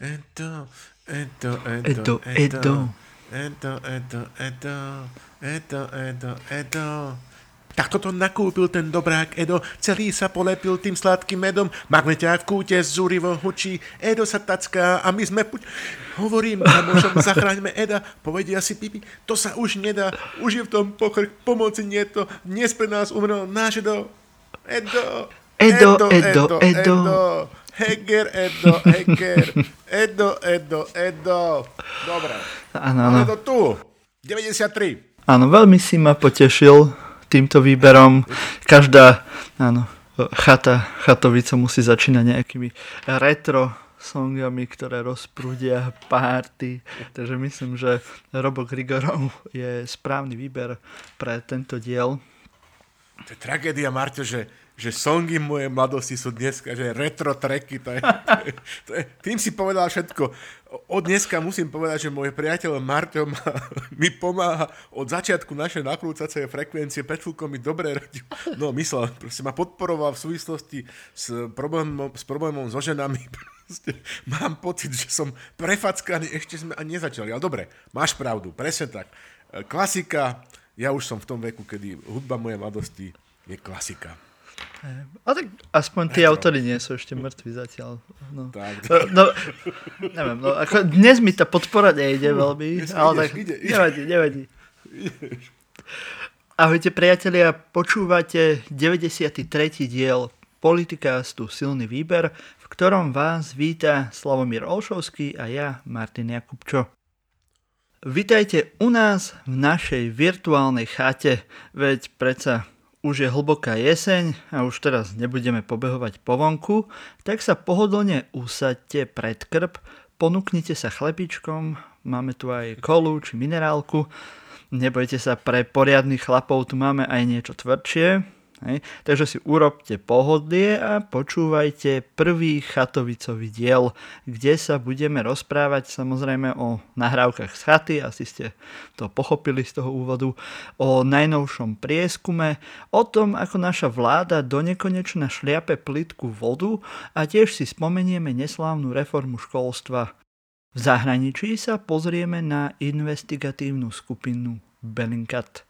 Edo, Edo, Edo, Edo. Edo, Edo, Edo, Edo, Edo, Edo. Takto to nakúpil ten dobrák Edo, celý sa polepil tým sladkým medom, magneťák v kúte zúrivo hučí, Edo sa tacká a my sme... Puť... Hovorím, kamošom, zachráňme Eda, povedia si Pipi, to sa už nedá, už je v tom pochrk, pomoci nie to, dnes pre nás umrel náš Edo. Edo, Edo, Edo, Edo, Edo. Edo. Heger, Edo, Heger, Edo, Edo, Edo. Dobre. Áno, áno. tu. 93. Áno, veľmi si ma potešil týmto výberom. Každá áno, chata, chatovica musí začínať nejakými retro songami, ktoré rozprúdia párty. Takže myslím, že Robo Grigorov je správny výber pre tento diel. To je tragédia, Marto, že že songy mojej mladosti sú dneska, že retro tracky, to je, to je, to je, tým si povedal všetko. Od dneska musím povedať, že môj priateľ Marťo ma, mi pomáha od začiatku našej nakrúcacej frekvencie, pred mi dobre radil, no myslel, proste ma podporoval v súvislosti s problémom, s problémom so ženami, proste, mám pocit, že som prefackaný, ešte sme ani nezačali, ale dobre, máš pravdu, presne tak. Klasika, ja už som v tom veku, kedy hudba mojej mladosti je klasika. A tak aspoň tí autory nie sú ešte mŕtvi zatiaľ. No. Tak, tak. No, neviem, no, ako dnes mi tá podpora nejde veľmi, Dnes ale ideš, tak ide, ide. nevadí, nevadí. Ahojte priatelia, počúvate 93. diel Politikástu Silný výber, v ktorom vás víta Slavomír Olšovský a ja, Martin Jakubčo. Vítajte u nás v našej virtuálnej chate, veď predsa už je hlboká jeseň a už teraz nebudeme pobehovať po vonku, tak sa pohodlne usaďte pred krb, ponúknite sa chlebičkom, máme tu aj kolu či minerálku, nebojte sa, pre poriadnych chlapov tu máme aj niečo tvrdšie, Hej. Takže si urobte pohodlie a počúvajte prvý chatovicový diel, kde sa budeme rozprávať samozrejme o nahrávkach z chaty, asi ste to pochopili z toho úvodu, o najnovšom prieskume, o tom, ako naša vláda do nekonečna šliape plitku vodu a tiež si spomenieme neslávnu reformu školstva. V zahraničí sa pozrieme na investigatívnu skupinu Bellingcat.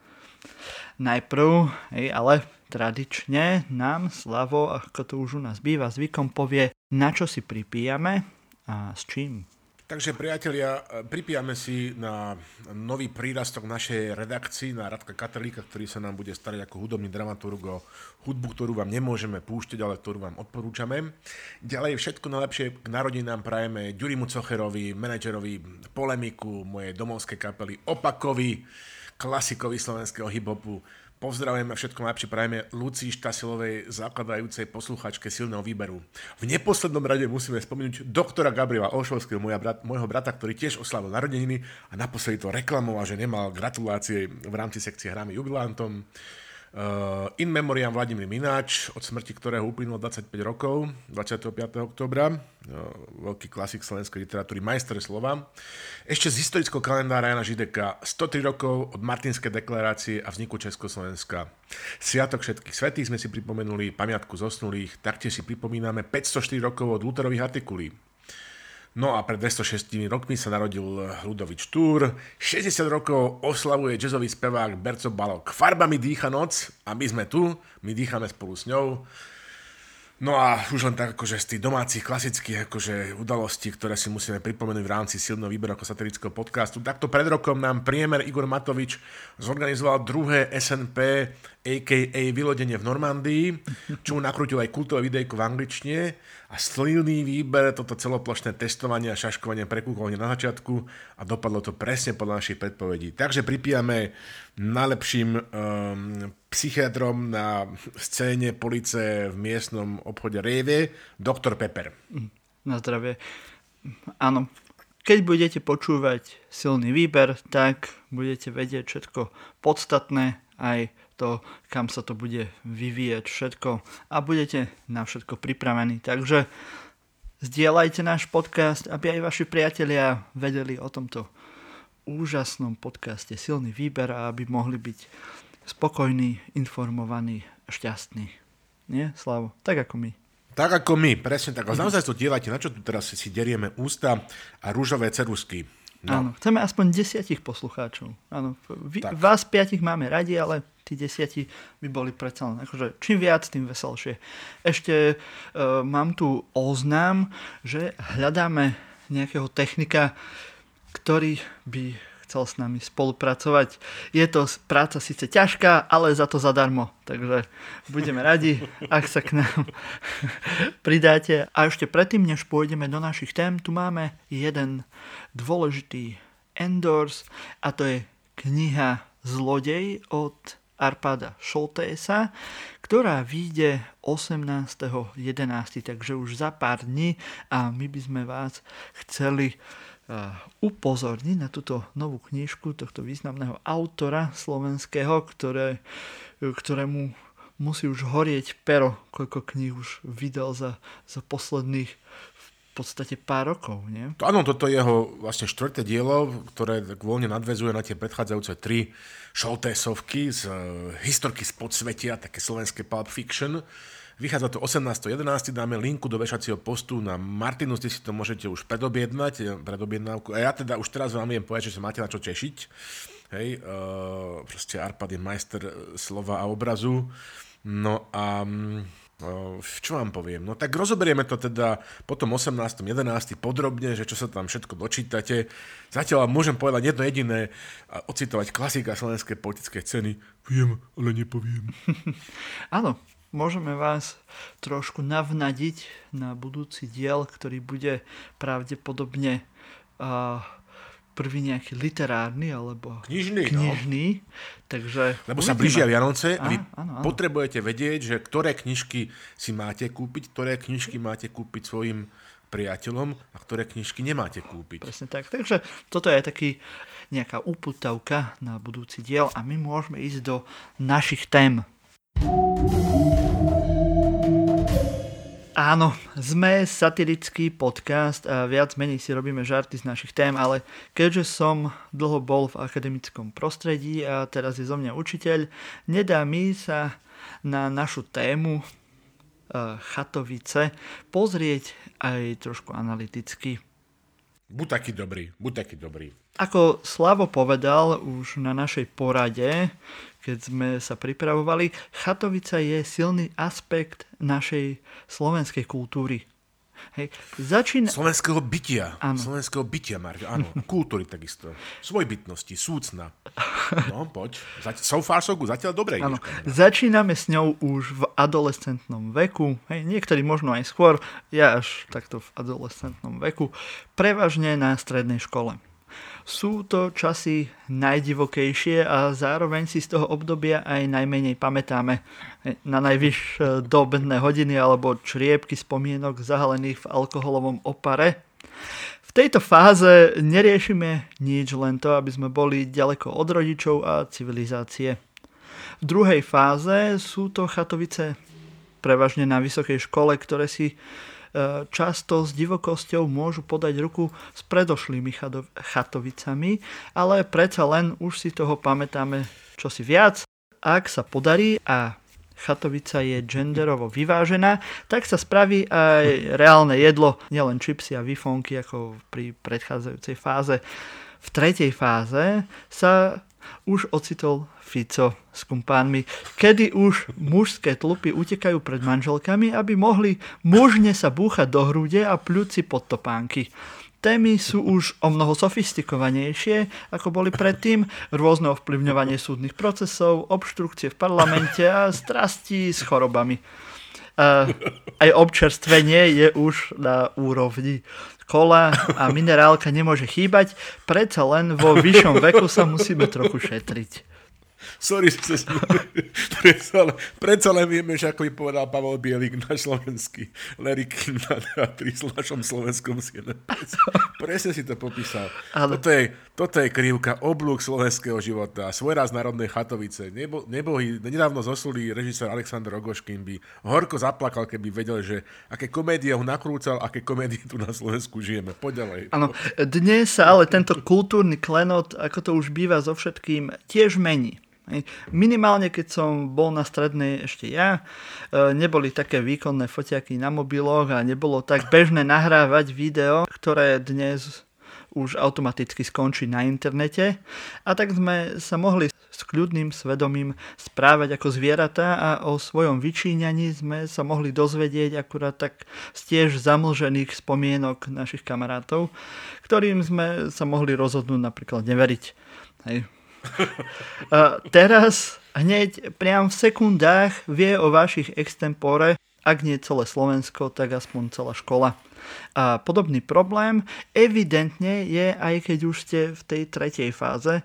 Najprv, hej, ale tradične nám Slavo, ako to už u nás býva zvykom, povie, na čo si pripíjame a s čím. Takže priatelia, pripijame si na nový prírastok našej redakcii, na Radka Katrlíka, ktorý sa nám bude starať ako hudobný dramaturg o hudbu, ktorú vám nemôžeme púšťať, ale ktorú vám odporúčame. Ďalej všetko najlepšie k narodinám prajeme Ďurimu Cocherovi, manažerovi Polemiku, mojej domovskej kapely Opakovi, klasikovi slovenského hiphopu, Pozdravujeme všetko najlepšie prajeme Lucii Štasilovej, zakladajúcej posluchačke silného výberu. V neposlednom rade musíme spomenúť doktora Gabriela Olšovského, môjho, brat, môjho brata, ktorý tiež oslavil narodeniny a naposledy to reklamoval, že nemal gratulácie v rámci sekcie Hráme jubilantom. Uh, in memoriam Vladimír Mináč, od smrti ktorého uplynulo 25 rokov, 25. oktobra, uh, veľký klasik slovenskej literatúry, majster slova. Ešte z historického kalendára Jana Žideka, 103 rokov od Martinskej deklarácie a vzniku Československa. Sviatok všetkých svetých sme si pripomenuli, pamiatku zosnulých, taktiež si pripomíname 504 rokov od Lutherových artikulí. No a pred 206 rokmi sa narodil Ludovič Túr. 60 rokov oslavuje jazzový spevák Berco Balok. Farbami dýcha noc a my sme tu, my dýchame spolu s ňou. No a už len tak akože z tých domácich klasických akože udalostí, ktoré si musíme pripomenúť v rámci silného výberu ako satirického podcastu. Takto pred rokom nám priemer Igor Matovič zorganizoval druhé SNP, a.k.a. vylodenie v Normandii, čo mu nakrútil aj kultové videjko v angličtine a slivný výber, toto celoplošné testovanie a šaškovanie prekúkovanie na začiatku a dopadlo to presne podľa našich predpovedí. Takže pripijame najlepším um, psychiatrom na scéne police v miestnom obchode Reve, Dr. Pepper. Na zdravie. Áno, keď budete počúvať silný výber, tak budete vedieť všetko podstatné, aj to, kam sa to bude vyvíjať všetko a budete na všetko pripravení. Takže zdieľajte náš podcast, aby aj vaši priatelia vedeli o tomto úžasnom podcaste Silný výber a aby mohli byť spokojní, informovaní, šťastní. Nie, Slavo? Tak ako my. Tak ako my, presne tak. Ale naozaj to dielate, na čo tu teraz si derieme ústa a rúžové cerusky. No. Áno, chceme aspoň desiatich poslucháčov. Áno, vy, vás piatich máme radi, ale tí desiati by boli predsa len. Akože, čím viac, tým veselšie. Ešte uh, mám tu oznám, že hľadáme nejakého technika, ktorý by chcel s nami spolupracovať. Je to práca síce ťažká, ale za to zadarmo. Takže budeme radi, ak sa k nám pridáte. A ešte predtým, než pôjdeme do našich tém, tu máme jeden dôležitý endorse a to je kniha Zlodej od Arpada Šoltésa, ktorá vyjde 18.11., takže už za pár dní a my by sme vás chceli upozorniť na túto novú knižku tohto významného autora slovenského, ktoré, ktorému musí už horieť pero, koľko kníh už vydal za, za posledných v podstate pár rokov. Nie? To, áno, toto je jeho vlastne štvrté dielo, ktoré tak voľne nadvezuje na tie predchádzajúce tri šoltésovky z uh, historky z podsvetia, také slovenské pulp fiction. Vychádza to 18.11. Dáme linku do vešacieho postu na Martinus, kde si to môžete už predobjednať, predobjednávku. A ja teda už teraz vám viem povedať, že sa máte na čo tešiť. Hej, uh, proste Arpad je majster slova a obrazu. No a uh, čo vám poviem? No tak rozoberieme to teda potom 18.11. podrobne, že čo sa tam všetko dočítate. Zatiaľ vám môžem povedať jedno jediné a ocitovať klasika slovenskej politickej ceny. Viem, ale nepoviem. Áno, môžeme vás trošku navnadiť na budúci diel, ktorý bude pravdepodobne uh, prvý nejaký literárny alebo knižný. No. knižný no. takže Lebo sa blížia Vianoce a vy áno, áno. potrebujete vedieť, že ktoré knižky si máte kúpiť, ktoré knižky máte kúpiť svojim priateľom a ktoré knižky nemáte kúpiť. Presne tak. Takže toto je taký nejaká uputavka na budúci diel a my môžeme ísť do našich tém. Áno, sme satirický podcast a viac menej si robíme žarty z našich tém, ale keďže som dlho bol v akademickom prostredí a teraz je zo mňa učiteľ, nedá mi sa na našu tému e, chatovice pozrieť aj trošku analyticky. Buď taký dobrý, buď taký dobrý. Ako Slavo povedal už na našej porade, keď sme sa pripravovali, chatovica je silný aspekt našej slovenskej kultúry. Hej. Začína... Slovenského bytia. Áno. Slovenského bytia, Marko. Áno, kultúry takisto. Svojbytnosti, súcna. No, poď. Zati- so far so good. Zatiaľ dobre Áno. Začíname s ňou už v adolescentnom veku. Hej, niektorí možno aj skôr. Ja až takto v adolescentnom veku. Prevažne na strednej škole. Sú to časy najdivokejšie a zároveň si z toho obdobia aj najmenej pamätáme na najvyš dobné hodiny alebo čriepky spomienok zahalených v alkoholovom opare. V tejto fáze neriešime nič, len to, aby sme boli ďaleko od rodičov a civilizácie. V druhej fáze sú to chatovice prevažne na vysokej škole, ktoré si často s divokosťou môžu podať ruku s predošlými chatovicami, ale predsa len už si toho pamätáme čosi viac. Ak sa podarí a chatovica je genderovo vyvážená, tak sa spraví aj reálne jedlo, nielen čipsy a vifonky ako pri predchádzajúcej fáze. V tretej fáze sa už ocitol Fico s kumpánmi, kedy už mužské tlupy utekajú pred manželkami, aby mohli mužne sa búchať do hrude a pľúci pod topánky. Témy sú už o mnoho sofistikovanejšie, ako boli predtým. Rôzne ovplyvňovanie súdnych procesov, obštrukcie v parlamente a strasti s chorobami. Uh, aj občerstvenie je už na úrovni kola a minerálka nemôže chýbať, predsa len vo vyššom veku sa musíme trochu šetriť. Sorry, že sa predsa, predsa len vieme, že ako by povedal Pavel Bielik na slovenský King na teatri s našom slovenskom. Presne si to popísal. Ale... Toto, je, toto je krivka, oblúk slovenského života, svojraz národnej chatovice. Nebo, nebohy, nedávno zosuli režisér Aleksandr Ogoškin by horko zaplakal, keby vedel, že aké komédie ho nakrúcal, aké komédie tu na Slovensku žijeme. Poď ďalej. Áno, dnes sa ale tento kultúrny klenot, ako to už býva so všetkým, tiež mení. Minimálne, keď som bol na strednej ešte ja, e, neboli také výkonné foťaky na mobiloch a nebolo tak bežné nahrávať video, ktoré dnes už automaticky skončí na internete. A tak sme sa mohli s kľudným svedomím správať ako zvieratá a o svojom vyčíňaní sme sa mohli dozvedieť akurát tak z tiež zamlžených spomienok našich kamarátov, ktorým sme sa mohli rozhodnúť napríklad neveriť. Hej. Teraz hneď priam v sekundách vie o vašich extempore, ak nie celé Slovensko, tak aspoň celá škola. A podobný problém evidentne je, aj keď už ste v tej tretej fáze.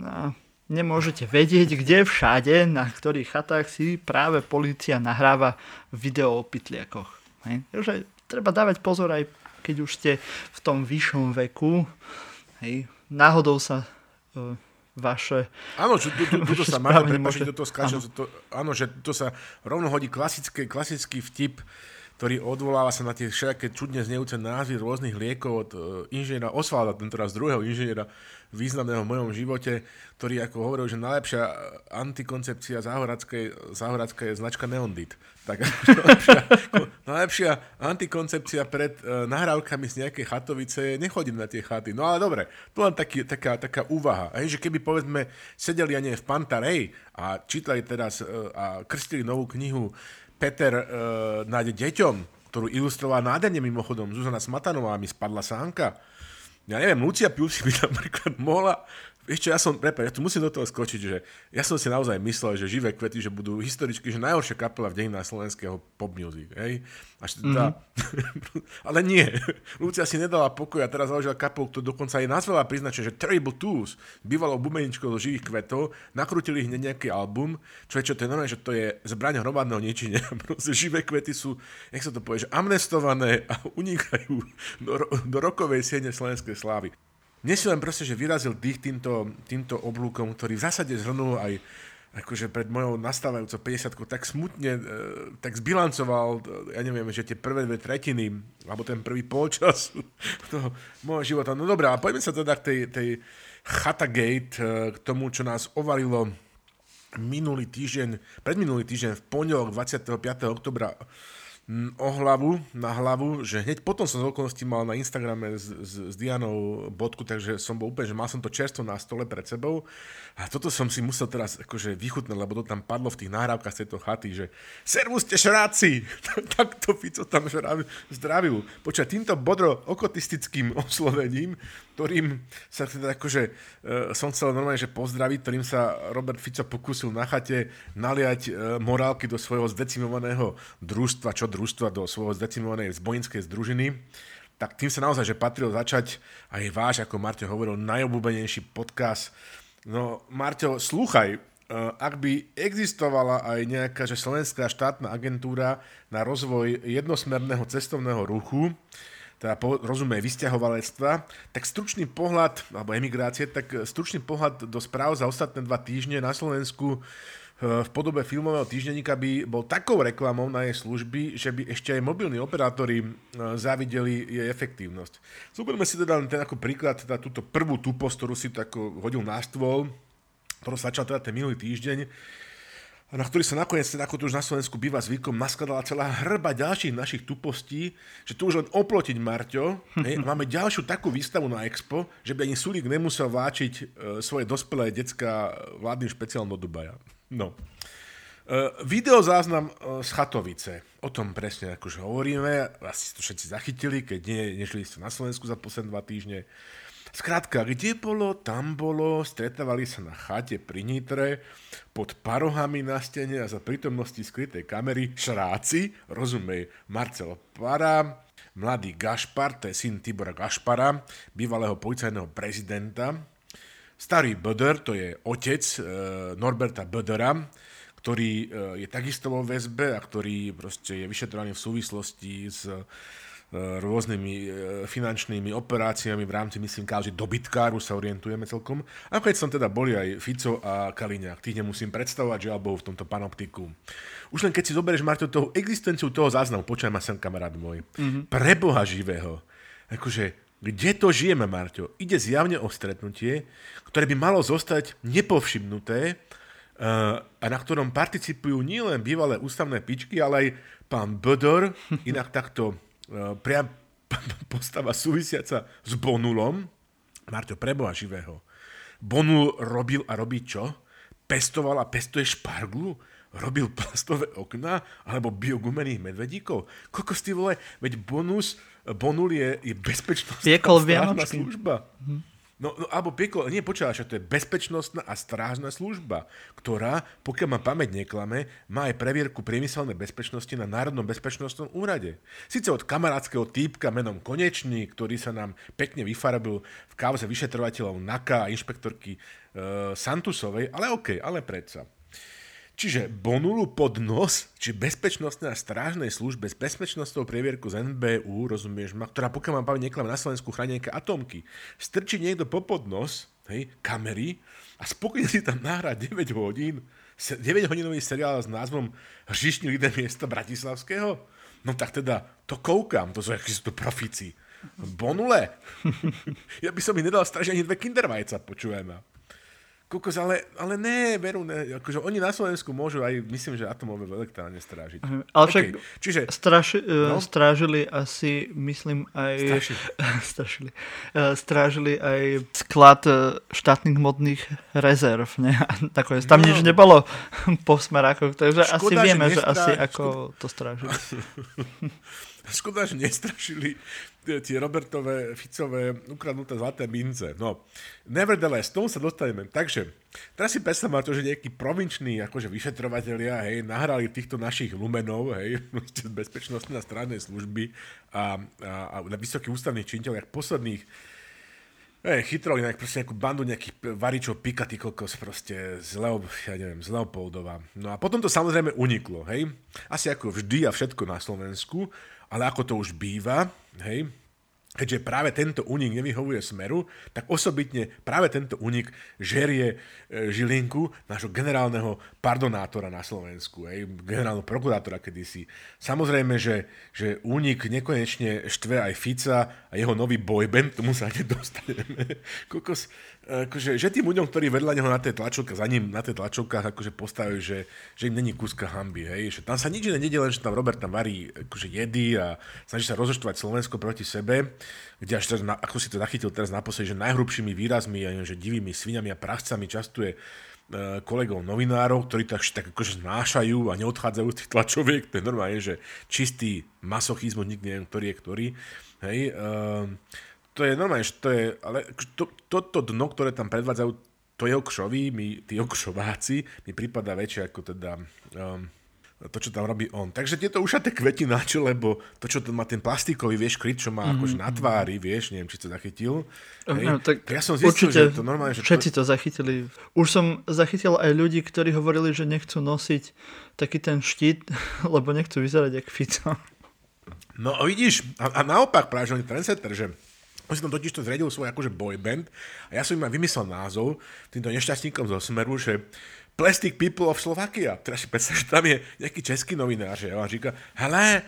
A nemôžete vedieť, kde všade, na ktorých chatách si práve policia nahráva video o pytliakoch. Hej. Takže treba dávať pozor aj keď už ste v tom vyššom veku. Hej. Náhodou sa e, vaše... Áno, že tu, tu, tu, tu sa Mario, prepáči, do toho skáčem, áno. To, áno, že to sa rovno hodí klasické, klasický vtip, ktorý odvoláva sa na tie všetké čudne znejúce názvy rôznych liekov od uh, inžiniera Osvalda, tentoraz druhého inžiniera významného v mojom živote, ktorý ako hovoril, že najlepšia antikoncepcia záhoradská je značka Neondit. Tak najlepšia, najlepšia antikoncepcia pred uh, nahrávkami z nejakej chatovice je nechodím na tie chaty. No ale dobre, tu len taký, taká, taká úvaha. Hej, že keby povedzme sedeli a nie v Pantarej a čítali teraz uh, a krstili novú knihu Peter uh, nájde deťom, ktorú ilustrovala nádherne mimochodom Zuzana Smatanová, mi spadla sánka. Ja neviem, Lucia Piussi by napríklad mohla ešte ja som, prepáč, ja tu musím do toho skočiť, že ja som si naozaj myslel, že živé kvety, že budú historicky, že najhoršia kapela v dejinách slovenského pop music, hej? Až teda, mm-hmm. ale nie. Lucia si nedala pokoj a teraz založila kapelu, ktorú dokonca aj nazvala priznačne, že Terrible Tools, bývalo bumeničko do živých kvetov, nakrútili hneď nejaký album, čo je čo, to je normálne, že to je zbraň hromadného ničenia. Proste živé kvety sú, jak sa to povie, že amnestované a unikajú do, do rokovej siene slovenskej slávy. Mne si len proste, že vyrazil dých týmto, týmto oblúkom, ktorý v zásade zhrnul aj akože pred mojou nastávajúcou 50 tak smutne, e, tak zbilancoval, e, ja neviem, že tie prvé dve tretiny, alebo ten prvý polčas toho môjho života. No dobré, ale poďme sa teda k tej, tej Chatagate, e, k tomu, čo nás ovalilo minulý týždeň, predminulý týždeň v pondelok 25. oktobra o hlavu, na hlavu, že hneď potom som z okolností mal na Instagrame s, s, s Dianou bodku, takže som bol úplne, že mal som to čerstvo na stole pred sebou a toto som si musel teraz akože vychutnať, lebo to tam padlo v tých nahrávkach z tejto chaty, že servus ste šráci, tak to Fico tam zdravil. Počať týmto bodro okotistickým oslovením ktorým sa teda akože uh, som chcel normálne, že pozdraviť, ktorým sa Robert Fico pokúsil na chate naliať uh, morálky do svojho zdecimovaného družstva, čo družstva, do svojho zdecimovanej zbojinskej združiny tak tým sa naozaj, že patril začať aj váš, ako Marťo hovoril, najobľúbenejší podcast. No, Marťo, slúchaj, ak by existovala aj nejaká že slovenská štátna agentúra na rozvoj jednosmerného cestovného ruchu, teda po, rozumie vysťahovalectva, tak stručný pohľad, alebo emigrácie, tak stručný pohľad do správ za ostatné dva týždne na Slovensku v podobe filmového týždenníka by bol takou reklamou na jej služby, že by ešte aj mobilní operátori eh, závideli jej efektívnosť. Zoberme si teda ten ako príklad, teda túto prvú tuposť, ktorú si tak hodil na stôl, ktorú sa začal teda ten minulý týždeň, na ktorý sa nakoniec, ako tu už na Slovensku býva zvykom, naskladala celá hrba ďalších našich tupostí, že tu už len oplotiť Marťo, hej, máme ďalšiu takú výstavu na Expo, že by ani Sulík nemusel váčiť e, svoje dospelé decka vládnym špeciálom do Dubaja. No. E, videozáznam e, z Chatovice. O tom presne akože hovoríme. Asi to všetci zachytili, keď nie, nežili ste na Slovensku za posledné dva týždne. Skrátka, kde bolo, tam bolo, stretávali sa na chate pri Nitre, pod parohami na stene a za prítomnosti skrytej kamery šráci, rozumej, Marcelo Para, mladý Gašpar, to je syn Tibora Gašpara, bývalého policajného prezidenta, starý Böder, to je otec e, Norberta Bödera, ktorý e, je takisto vo väzbe a ktorý proste je vyšetrovaný v súvislosti s rôznymi e, finančnými operáciami v rámci, myslím, káži dobytkáru sa orientujeme celkom. A keď som teda boli aj Fico a Kaliňák, tých nemusím predstavovať, že alebo v tomto panoptiku. Už len keď si zoberieš, Marto, toho existenciu toho záznamu, počujem ma sem, kamarát môj, mm-hmm. preboha živého, akože, kde to žijeme, Marťo? Ide zjavne o stretnutie, ktoré by malo zostať nepovšimnuté, a na ktorom participujú nielen bývalé ústavné pičky, ale aj pán Bodor, inak takto uh, priam postava súvisiaca s Bonulom. Marťo, preboha živého. Bonul robil a robí čo? Pestoval a pestuje šparglu? Robil plastové okna? Alebo biogumených medvedíkov? Kokos ty vole, veď bonus, Bonul je, je bezpečnostná služba. Hm. No, no alebo pieklo, nie počúvaš, to je bezpečnostná a strážna služba, ktorá, pokiaľ ma pamäť neklame, má aj previerku priemyselnej bezpečnosti na Národnom bezpečnostnom úrade. Sice od kamarátskeho týpka menom Konečný, ktorý sa nám pekne vyfarbil v kauze vyšetrovateľov NAKA a inšpektorky e, Santusovej, ale OK, ale predsa. Čiže Bonulu pod nos, či bezpečnostnej a strážnej službe s bezpečnostnou prievierku z NBU, rozumieš ma, ktorá pokiaľ mám neklame na Slovensku chránenke atomky, strčí niekto po podnos, hej, kamery a spokojne si tam nahrá 9 hodín, 9 hodinový seriál s názvom Hřišní lidé miesta Bratislavského? No tak teda, to koukám, to sú, akí sú to profíci. Bonule. ja by som mi nedal stražiť ani dve kindervajca, počujeme. Kokos, ale, ale ne, veru, ne. Akože oni na Slovensku môžu aj, myslím, že atomové elektrárne strážiť. Ale však okay. Čiže, straši, no? strážili asi, myslím, aj... Strašili. strašili. E, strážili aj sklad e, štátnych modných rezerv. Ne? Nakoniec tam no. nič nebolo po smerákoch, takže Škoda, asi vieme, že, nestrá... že asi ako Škoda... to strážili. Škoda, že nestrašili tie Robertové, Ficové ukradnuté zlaté mince. No, nevertheless, tomu sa dostaneme. Takže, teraz si predstav to, že nejakí provinční akože vyšetrovatelia, hej, nahrali týchto našich lumenov, hej, z bezpečnostnej a stránnej služby a, a, a na vysokých ústavných činiteľiach posledných Ej, chytroli nejak proste nejakú bandu nejakých varičov pika, ty kokos, proste z, Leo, ja neviem, z Leopoldova. No a potom to samozrejme uniklo, hej. Asi ako vždy a všetko na Slovensku, ale ako to už býva, hej, keďže práve tento únik nevyhovuje smeru, tak osobitne práve tento únik žerie e, Žilinku, nášho generálneho pardonátora na Slovensku, aj generálneho prokurátora kedysi. Samozrejme, že, že únik nekonečne štve aj Fica a jeho nový boyband, tomu sa nedostaneme. Kokos, akože, že tým ľuďom, ktorí vedľa neho na tej tlačovke, za ním na tej tlačovkách akože postavujú, že, že im není kúska hamby, hej, že tam sa nič iné nedie, len že tam Robert tam varí akože jedy a snaží sa rozoštovať Slovensko proti sebe, kde až teraz, ako si to zachytil teraz naposledy, že najhrubšími výrazmi, že divými sviňami a prachcami častuje e, kolegov novinárov, ktorí to tak akože znášajú a neodchádzajú z tých tlačoviek, to je normálne, že čistý masochizmus, nikto neviem, ktorý je ktorý. Hej, uh, to je normálne, že to je, ale to, toto dno, ktoré tam predvádzajú, to je okšový, my, tí okšováci, mi prípada väčšie ako teda um, to, čo tam robí on. Takže tieto ušaté kvetináče, lebo to, čo to má ten plastikový, vieš, kryt, čo má mm-hmm. akože na tvári, vieš, neviem, či to zachytil. Hej. No, tak ja som zistil, určite, že to normálne... Že všetci to... to zachytili. Už som zachytil aj ľudí, ktorí hovorili, že nechcú nosiť taký ten štít, lebo nechcú vyzerať ako Fico. No vidíš, a, a naopak práve, že on je trendsetter, že on si tam totiž to zriedil svoj akože boyband a ja som im aj vymyslel názov týmto nešťastníkom zo Smeru, že Plastic People of Slovakia. Teraz si predstav, že tam je nejaký český novinár, že on říká, hele,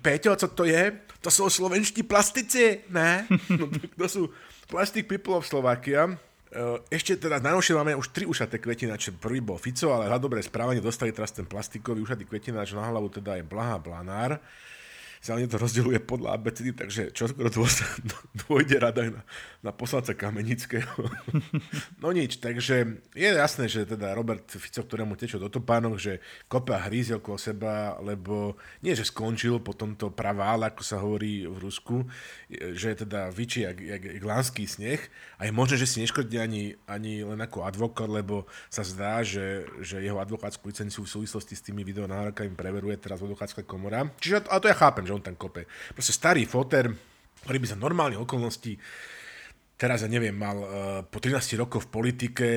Peťo, co to je? To sú slovenští plastici, ne? No, to sú Plastic People of Slovakia. Ešte teda najnovšie máme už tri ušaté kvetinače. Prvý bol Fico, ale za dobré správanie dostali teraz ten plastikový ušatý kvetinač na hlavu, teda je Blaha Blanár sa to rozdeľuje podľa abecedy, takže čo skoro dôjde rada na, na poslanca Kamenického. no nič, takže je jasné, že teda Robert Fico, ktorému tečo do topánok, že kope a hrízi okolo seba, lebo nie, že skončil po tomto pravále, ako sa hovorí v Rusku, že teda vyčí jak, jak, jak lanský sneh a je možné, že si neškodí ani, ani len ako advokát, lebo sa zdá, že, že jeho advokátsku licenciu v súvislosti s tými videonáhrokami preveruje teraz advokátska komora. Čiže, a to ja chápem, že on tam kope. Proste starý foter, ktorý by za normálnych okolností teraz, ja neviem, mal uh, po 13 rokoch v politike,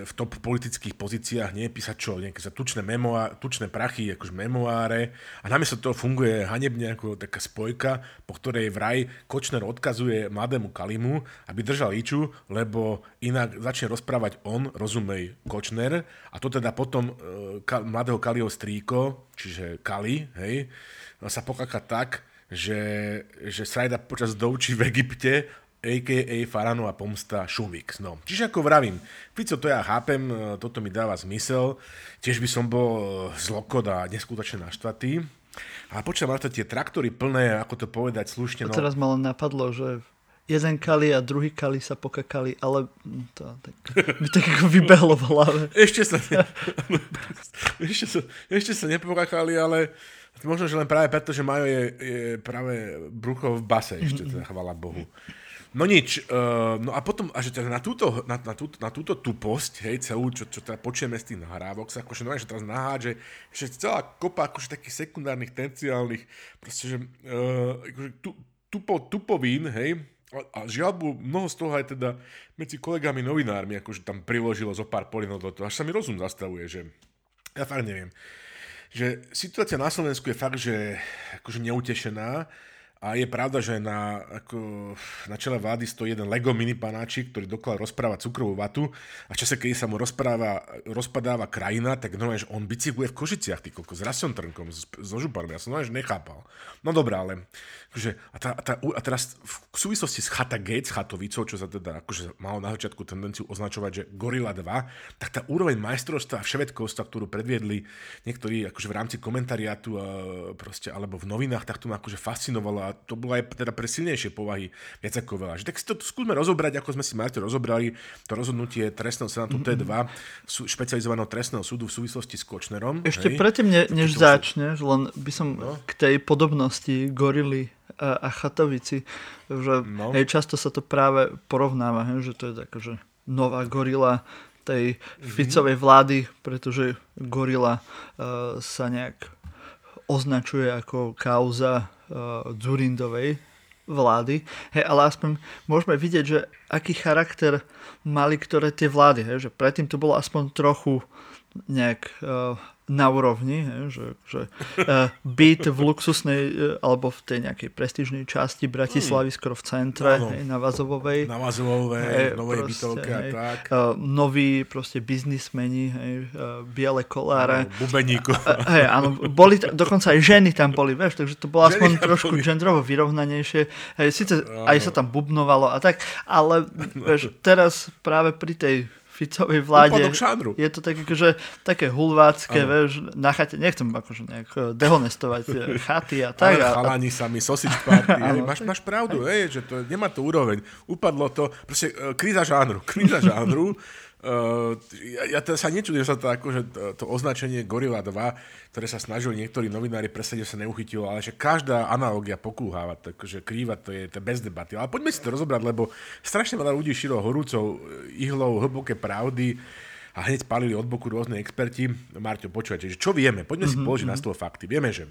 v top politických pozíciách, nie písať čo, nejaké za tučné, memoá- tučné prachy, akože memoáre. A namiesto toho funguje hanebne ako taká spojka, po ktorej vraj Kočner odkazuje mladému Kalimu, aby držal iču, lebo inak začne rozprávať on, rozumej Kočner. A to teda potom uh, ka- mladého Kaliho strýko, čiže Kali, hej, sa pokaka tak, že, že Srajda počas doučí v Egypte a.k.a. Faranova pomsta Šumvix. No. Čiže ako vravím, Fico to ja chápem, e, toto mi dáva zmysel, tiež by som bol e, zlokod a neskutočne naštvatý. A počujem, to tie traktory plné, ako to povedať slušne. No. teraz ma len napadlo, že jeden kali a druhý kali sa pokakali, ale to tak, mi tak ako vybehlo v hlave. Ešte sa, ne... ešte sa, ešte sa nepokakali, ale možno, že len práve preto, že majú je, je práve brucho v base ešte, teda, chvala Bohu. No nič, uh, no a potom, a že teda na túto, na, na, túto, na túto tuposť, hej, celú, čo, čo teda počujeme z tých nahrávok, sa akože no, že teraz naháže, že celá kopa akože takých sekundárnych, terciálnych, proste, že uh, akože tu, tupo, tupovín, hej, a, a žiaľ, mnoho z toho aj teda medzi kolegami novinármi, akože tam priložilo zo pár polinov do toho, až sa mi rozum zastavuje, že ja fakt neviem, že situácia na Slovensku je fakt, že akože neutešená, a je pravda, že na, ako, na čele vlády stojí jeden Lego mini panáčik, ktorý dokonal rozprávať cukrovú vatu a v čase, keď sa mu rozpráva, rozpadáva krajina, tak no, že on bicykluje v Košiciach, ty koko, s Rasom Trnkom, so Županom, ja som no, nechápal. No dobré, ale akože, a, tá, a, tá, a teraz v súvislosti s Chata Gates, Chatovicou, čo sa teda akože malo na začiatku tendenciu označovať, že Gorilla 2, tak tá úroveň majstrovstva a vševedkovstva, ktorú predviedli niektorí akože v rámci komentariátu proste, alebo v novinách, tak to ma akože fascinovalo to bolo aj teda pre silnejšie povahy viac ako veľa. Že tak si to skúsme rozobrať, ako sme si Marto rozobrali, to rozhodnutie trestného senátu T2, špecializovaného trestného súdu v súvislosti s Kočnerom. Ešte hej. predtým, ne, než začneš, len by som no. k tej podobnosti gorily a, a chatovici, že no. hej, často sa to práve porovnáva, hej, že to je tak, že nová gorila tej mm-hmm. Ficovej vlády, pretože gorila uh, sa nejak označuje ako kauza uh, Dzurindovej vlády, hej, ale aspoň môžeme vidieť, že aký charakter mali ktoré tie vlády, hej, že predtým to bolo aspoň trochu nejak uh, na úrovni, že, že uh, byt v luxusnej uh, alebo v tej nejakej prestížnej časti Bratislavy, mm. skoro v centre, no, no. Hej, na Vazovovej. Na Vazovovej, hej, novej bytovke a tak. Uh, noví proste biznismeni, hej, biele koláre. No, bubeníko. Uh, hej, áno, boli, dokonca aj ženy tam boli, vieš, takže to bolo aspoň trošku boli. genderovo vyrovnanejšie. Hej, síce no, aj sa tam bubnovalo a tak, ale vieš, teraz práve pri tej Ficovej vláde. Je to tak, akože, také hulvácké, vieš, na chate, nechcem akože nejak eh, dehonestovať eh, chaty a tak. Ale chalani sami, sausage party, hej, máš, máš pravdu, hej, že to, nemá to úroveň. Upadlo to, proste uh, kríza žánru, kríza žánru, Uh, ja, ja teda sa nečudujem sa to, akože to, to označenie Gorilla 2, ktoré sa snažili niektorí novinári presadiť, sa neuchytilo, ale že každá analogia pokúháva, takže krýva to je to bez debaty. Ale poďme si to rozobrať, lebo strašne veľa ľudí šilo horúcou ihlou hlboké pravdy a hneď palili od boku rôzne experti. Marťo, počúvajte, že čo vieme? Poďme si mm-hmm. položiť na mhm. stôl fakty. Vieme, že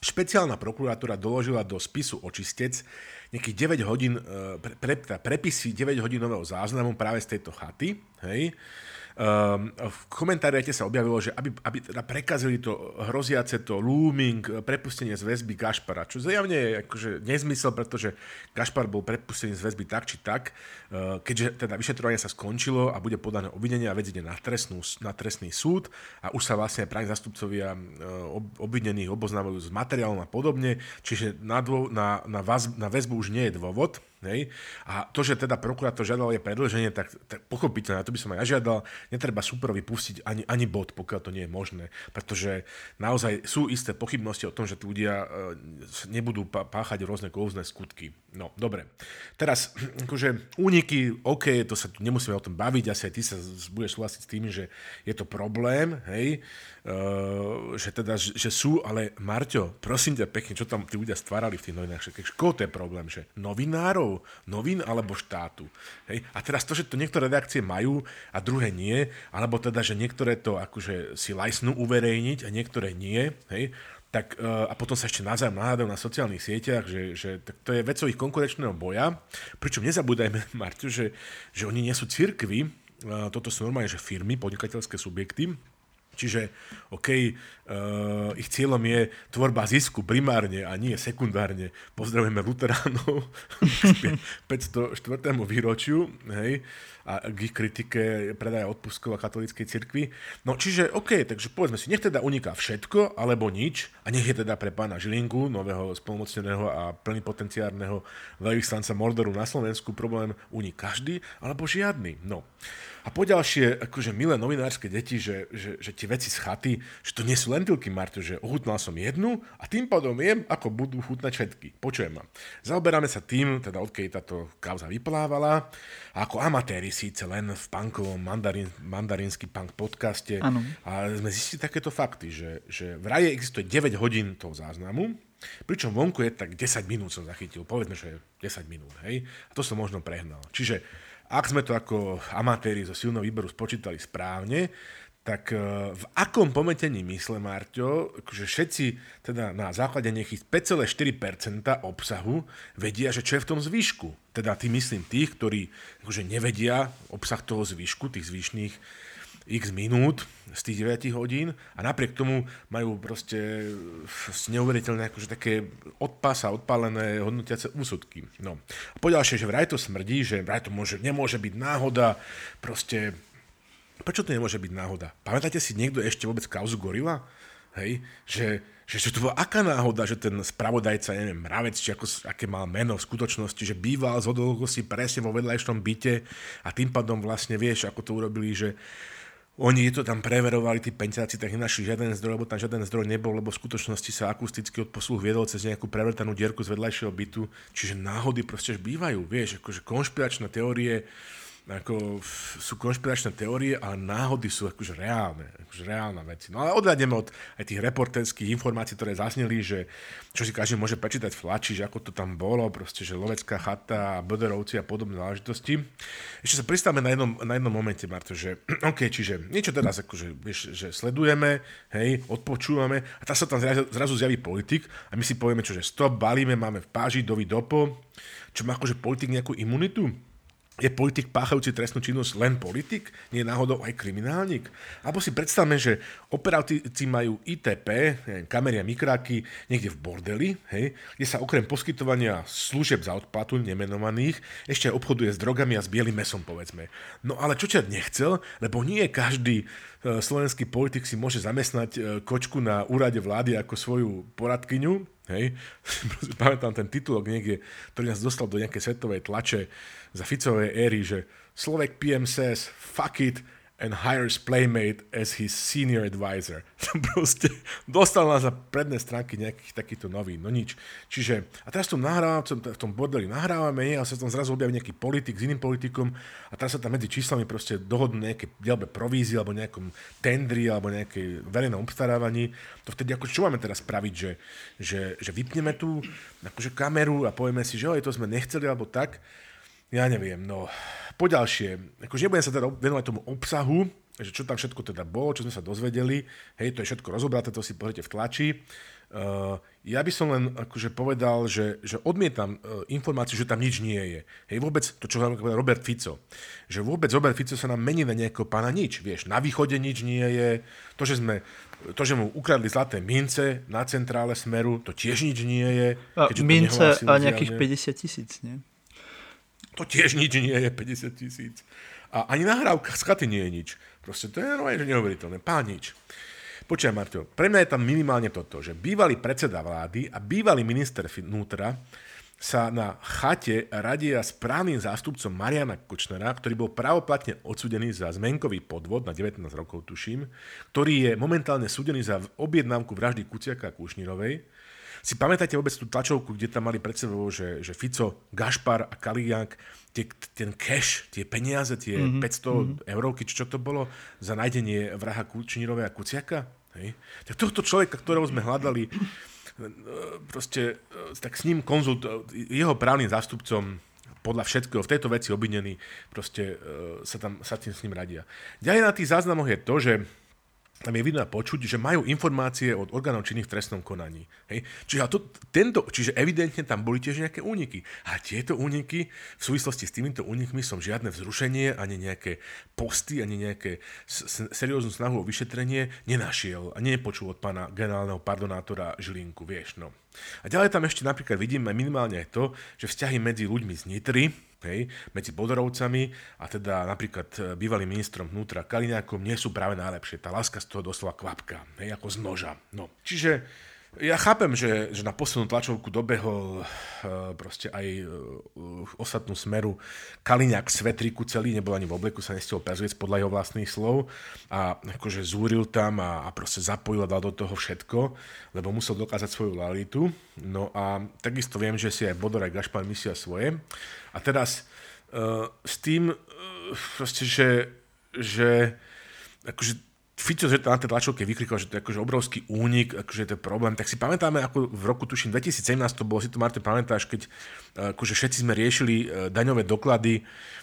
špeciálna prokuratúra doložila do spisu očistec nejakých 9 hodín, e, pre, pre, prepisy 9 hodinového záznamu práve z tejto chaty, hej, Um, v komentáriate sa objavilo, že aby, aby teda prekazili to hroziace to looming, prepustenie z väzby Gašpara, čo zjavne je akože nezmysel, pretože Gašpar bol prepustený z väzby tak či tak, uh, keďže teda vyšetrovanie sa skončilo a bude podané obvinenie a ide na, trestnú, na trestný súd a už sa vlastne právni zastupcovia uh, obvinených oboznávajú s materiálom a podobne, čiže na, dvo, na, na, vaz, na väzbu už nie je dôvod, Hej? A to, že teda prokurátor žiadal je predlženie, tak, tak pochopiteľne, to by som aj ja žiadal, netreba superovi pustiť ani, ani bod, pokiaľ to nie je možné, pretože naozaj sú isté pochybnosti o tom, že tí ľudia e, nebudú páchať rôzne kouzné skutky. No, dobre. Teraz, akože úniky, OK, to sa tu nemusíme o tom baviť, asi aj ty sa budeš súhlasiť s tým, že je to problém, hej, že teda, že, sú, ale Marťo, prosím ťa pekne, čo tam tí ľudia stvárali v tých novinách, koho to je problém, že novinárov, novín alebo štátu, hej, a teraz to, že to niektoré redakcie majú a druhé nie, alebo teda, že niektoré to akože si lajsnú uverejniť a niektoré nie, hej, tak, e, a potom sa ešte navzájom nahádajú na sociálnych sieťach, že, že tak to je vecou ich konkurenčného boja. Pričom nezabúdajme, Marťo, že, že oni nie sú cirkvy, e, toto sú normálne, že firmy, podnikateľské subjekty, Čiže, OK, uh, ich cieľom je tvorba zisku primárne a nie sekundárne. Pozdravujeme Luteránov k 504. výročiu, hej, a k ich kritike predaja odpustkov a katolíckej cirkvi. No čiže, OK, takže povedzme si, nech teda uniká všetko, alebo nič, a nech je teda pre pána Žilinku, nového spolumocneného a plnipotenciárneho veľvyslanca Mordoru na Slovensku, problém unik každý, alebo žiadny. No. A poďalšie, akože milé novinárske deti, že, že, že tie veci z chaty, že to nie sú lentilky, Marto, že ochutnal som jednu a tým pádom viem, ako budú chutnať všetky. Počujem ma. Zaoberáme sa tým, teda odkedy táto kauza vyplávala, a ako amatéri síce len v punkovom mandarín, mandarínsky punk podcaste. Ano. A sme zistili takéto fakty, že, že v raje existuje 9 hodín toho záznamu, pričom vonku je tak 10 minút som zachytil, povedzme, že 10 minút, hej? A to som možno prehnal. Čiže ak sme to ako amatéri zo silného výberu spočítali správne, tak e, v akom pometení mysle, Marťo, že všetci teda na základe nejakých 5,4% obsahu vedia, že čo je v tom zvyšku. Teda tým myslím tých, ktorí akože nevedia obsah toho zvyšku, tých zvyšných x minút z tých 9 hodín a napriek tomu majú proste neuveriteľné akože také a odpálené hodnotiace úsudky. No. A poďalšie, že vraj to smrdí, že vraj to môže, nemôže byť náhoda, proste prečo to nemôže byť náhoda? Pamätáte si niekto ešte vôbec kauzu Gorila? Hej? Že, že, že to bola aká náhoda, že ten spravodajca, neviem, Mravec, či ako, aké mal meno v skutočnosti, že býval z si presne vo vedľajšom byte a tým pádom vlastne vieš, ako to urobili, že oni to tam preverovali, tí penťáci, tak nenašli žiaden zdroj, lebo tam žiaden zdroj nebol, lebo v skutočnosti sa akustický odposluch viedol cez nejakú prevrtanú dierku z vedľajšieho bytu. Čiže náhody proste bývajú, vieš, akože konšpiračné teórie, ako sú konšpiračné teórie, ale náhody sú akože reálne, akože reálna veci. No ale odhľadneme od aj tých reporterských informácií, ktoré zazneli, že čo si každý môže prečítať v flači, že ako to tam bolo, proste, že lovecká chata, Böderovci a podobné záležitosti. Ešte sa pristávame na jednom, na jednom momente, Marto, že OK, čiže niečo teraz akože, vieš, že sledujeme, hej, odpočúvame a tam sa tam zrazu, zrazu zjaví politik a my si povieme, čo, že stop, balíme, máme v páži, dovi dopo, čo má akože politik nejakú imunitu? Je politik páchajúci trestnú činnosť len politik? Nie náhodou aj kriminálnik? Alebo si predstavme, že operatívci majú ITP, neviem, kamery a mikráky niekde v bordeli, hej, kde sa okrem poskytovania služeb za odplatu nemenovaných ešte aj obchoduje s drogami a s bielým mesom, povedzme. No ale čo ťa nechcel, lebo nie každý slovenský politik si môže zamestnať e, kočku na úrade vlády ako svoju poradkyňu, Hej. Pamätám ten titulok niekde, ktorý nás dostal do nejakej svetovej tlače za Ficovej éry, že Slovak PM says fuck it, and hires Playmate as his senior advisor. Proste dostal nás za predné stránky nejakých takýchto novín, no nič. Čiže, a teraz tu nahrávam, v tom bordeli nahrávame, a sa tam zrazu objaví nejaký politik s iným politikom a teraz sa tam medzi číslami proste dohodnú nejaké dielbe provízie alebo nejakom tendri alebo nejakej verejnom obstarávaní. To vtedy ako čo máme teraz spraviť, že, že, že vypneme tú akože kameru a povieme si, že oj, to sme nechceli alebo tak. Ja neviem, no Poďalšie, akože nebudem sa teda venovať tomu obsahu, že čo tam všetko teda bolo, čo sme sa dozvedeli, hej, to je všetko rozobraté, to si pozrite v tlači. Uh, ja by som len akože povedal, že, že odmietam uh, informáciu, že tam nič nie je. Hej, vôbec to, čo povedal Robert Fico. Že vôbec Robert Fico sa nám mení na nejakého pána nič. Vieš, na východe nič nie je. To, že sme to, že mu ukradli zlaté mince na centrále Smeru, to tiež nič nie je. A mince a nejakých 50 tisíc, nie? To tiež nič nie je, 50 tisíc. A ani nahrávka z chaty nie je nič. Proste to je normálne, že neuveriteľné. Pán nič. Počujem, Marto, pre mňa je tam minimálne toto, že bývalý predseda vlády a bývalý minister vnútra sa na chate radia s právnym zástupcom Mariana Kočnera, ktorý bol pravoplatne odsudený za zmenkový podvod na 19 rokov, tuším, ktorý je momentálne súdený za objednávku vraždy Kuciaka a Kušnírovej si pamätáte vôbec tú tlačovku, kde tam mali pred sebou, že, že Fico, Gašpar a Kaliak, tie, ten cash, tie peniaze, tie mm-hmm. 500 mm-hmm. eurovky, čo to bolo, za nájdenie vraha Kučnírovej a Kuciaka? Hej? Tak tohto človeka, ktorého sme hľadali, proste, tak s ním konzult, jeho právnym zástupcom podľa všetkého v tejto veci obvinený, proste sa tam sa tým s ním radia. Ďalej na tých záznamoch je to, že tam je vidno počuť, že majú informácie od orgánov činných v trestnom konaní. Hej? Čiže, to, tento, čiže evidentne tam boli tiež nejaké úniky. A tieto úniky, v súvislosti s týmito únikmi som žiadne vzrušenie, ani nejaké posty, ani nejaké serióznu snahu o vyšetrenie nenašiel a nepočul od pána generálneho pardonátora Žilinku, vieš, no. A ďalej tam ešte napríklad vidíme minimálne aj to, že vzťahy medzi ľuďmi z Nitry, hej, medzi Bodorovcami a teda napríklad e, bývalým ministrom vnútra Kaliňákom nie sú práve najlepšie. Tá láska z toho doslova kvapka, hej, ako z noža. No. Čiže ja chápem, že, že na poslednú tlačovku dobehol uh, proste aj uh, ostatnú smeru Kaliňák Svetriku celý, nebol ani v obleku, sa nestiel prezrieť podľa jeho vlastných slov a akože zúril tam a, a proste zapojil a dal do toho všetko, lebo musel dokázať svoju lalitu. No a takisto viem, že si aj Bodor aj Gašpar myslia svoje. A teraz uh, s tým uh, proste, že, že akože Fico že to na tej tlačovke vykrikol, že to je akože obrovský únik, akože to je problém, tak si pamätáme, ako v roku tuším 2017 to bolo, si to Martin pamätáš, keď akože všetci sme riešili e, daňové doklady,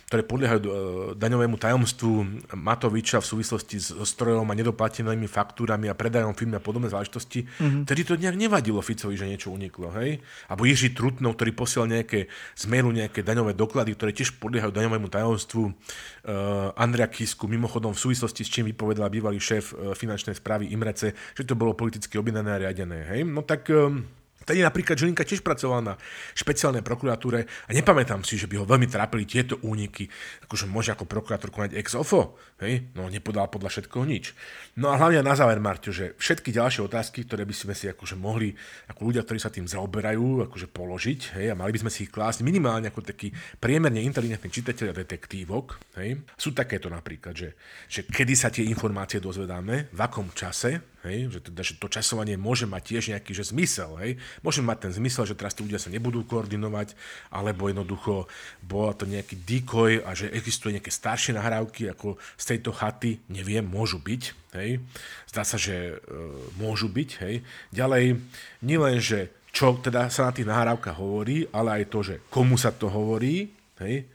ktoré podliehajú e, daňovému tajomstvu Matoviča v súvislosti s strojom a nedoplatenými faktúrami a predajom firmy a podobné záležitosti, mm-hmm. tedy to nejak nevadilo Ficovi, že niečo uniklo, hej? Abo Jiří Trutnov, ktorý posiel nejaké z mailu nejaké daňové doklady, ktoré tiež podliehajú daňovému tajomstvu uh, Andrea Kisku, mimochodom v súvislosti s čím vypovedal bývalý šéf uh, finančnej správy Imrece, že to bolo politicky objednané a riadené, hej? No tak... Um, Vtedy napríklad Žilinka tiež pracoval na špeciálnej prokuratúre a nepamätám si, že by ho veľmi trápili tieto úniky, akože môže ako prokurátor konať ex ofo, hej? no nepodal podľa všetkoho nič. No a hlavne na záver, Marťo, že všetky ďalšie otázky, ktoré by sme si akože mohli, ako ľudia, ktorí sa tým zaoberajú, akože položiť, hej, a mali by sme si ich klásť minimálne ako taký priemerne inteligentný čitateľ a detektívok, hej, sú takéto napríklad, že, že kedy sa tie informácie dozvedáme, v akom čase, Hej, že, teda, že to časovanie môže mať tiež nejaký že zmysel. Hej. Môže mať ten zmysel, že teraz tí ľudia sa nebudú koordinovať, alebo jednoducho bola to nejaký decoy a že existuje nejaké staršie nahrávky ako z tejto chaty, neviem, môžu byť. Hej. Zdá sa, že e, môžu byť. Hej. Ďalej, nielen, že čo teda sa na tých nahrávkach hovorí, ale aj to, že komu sa to hovorí, hej.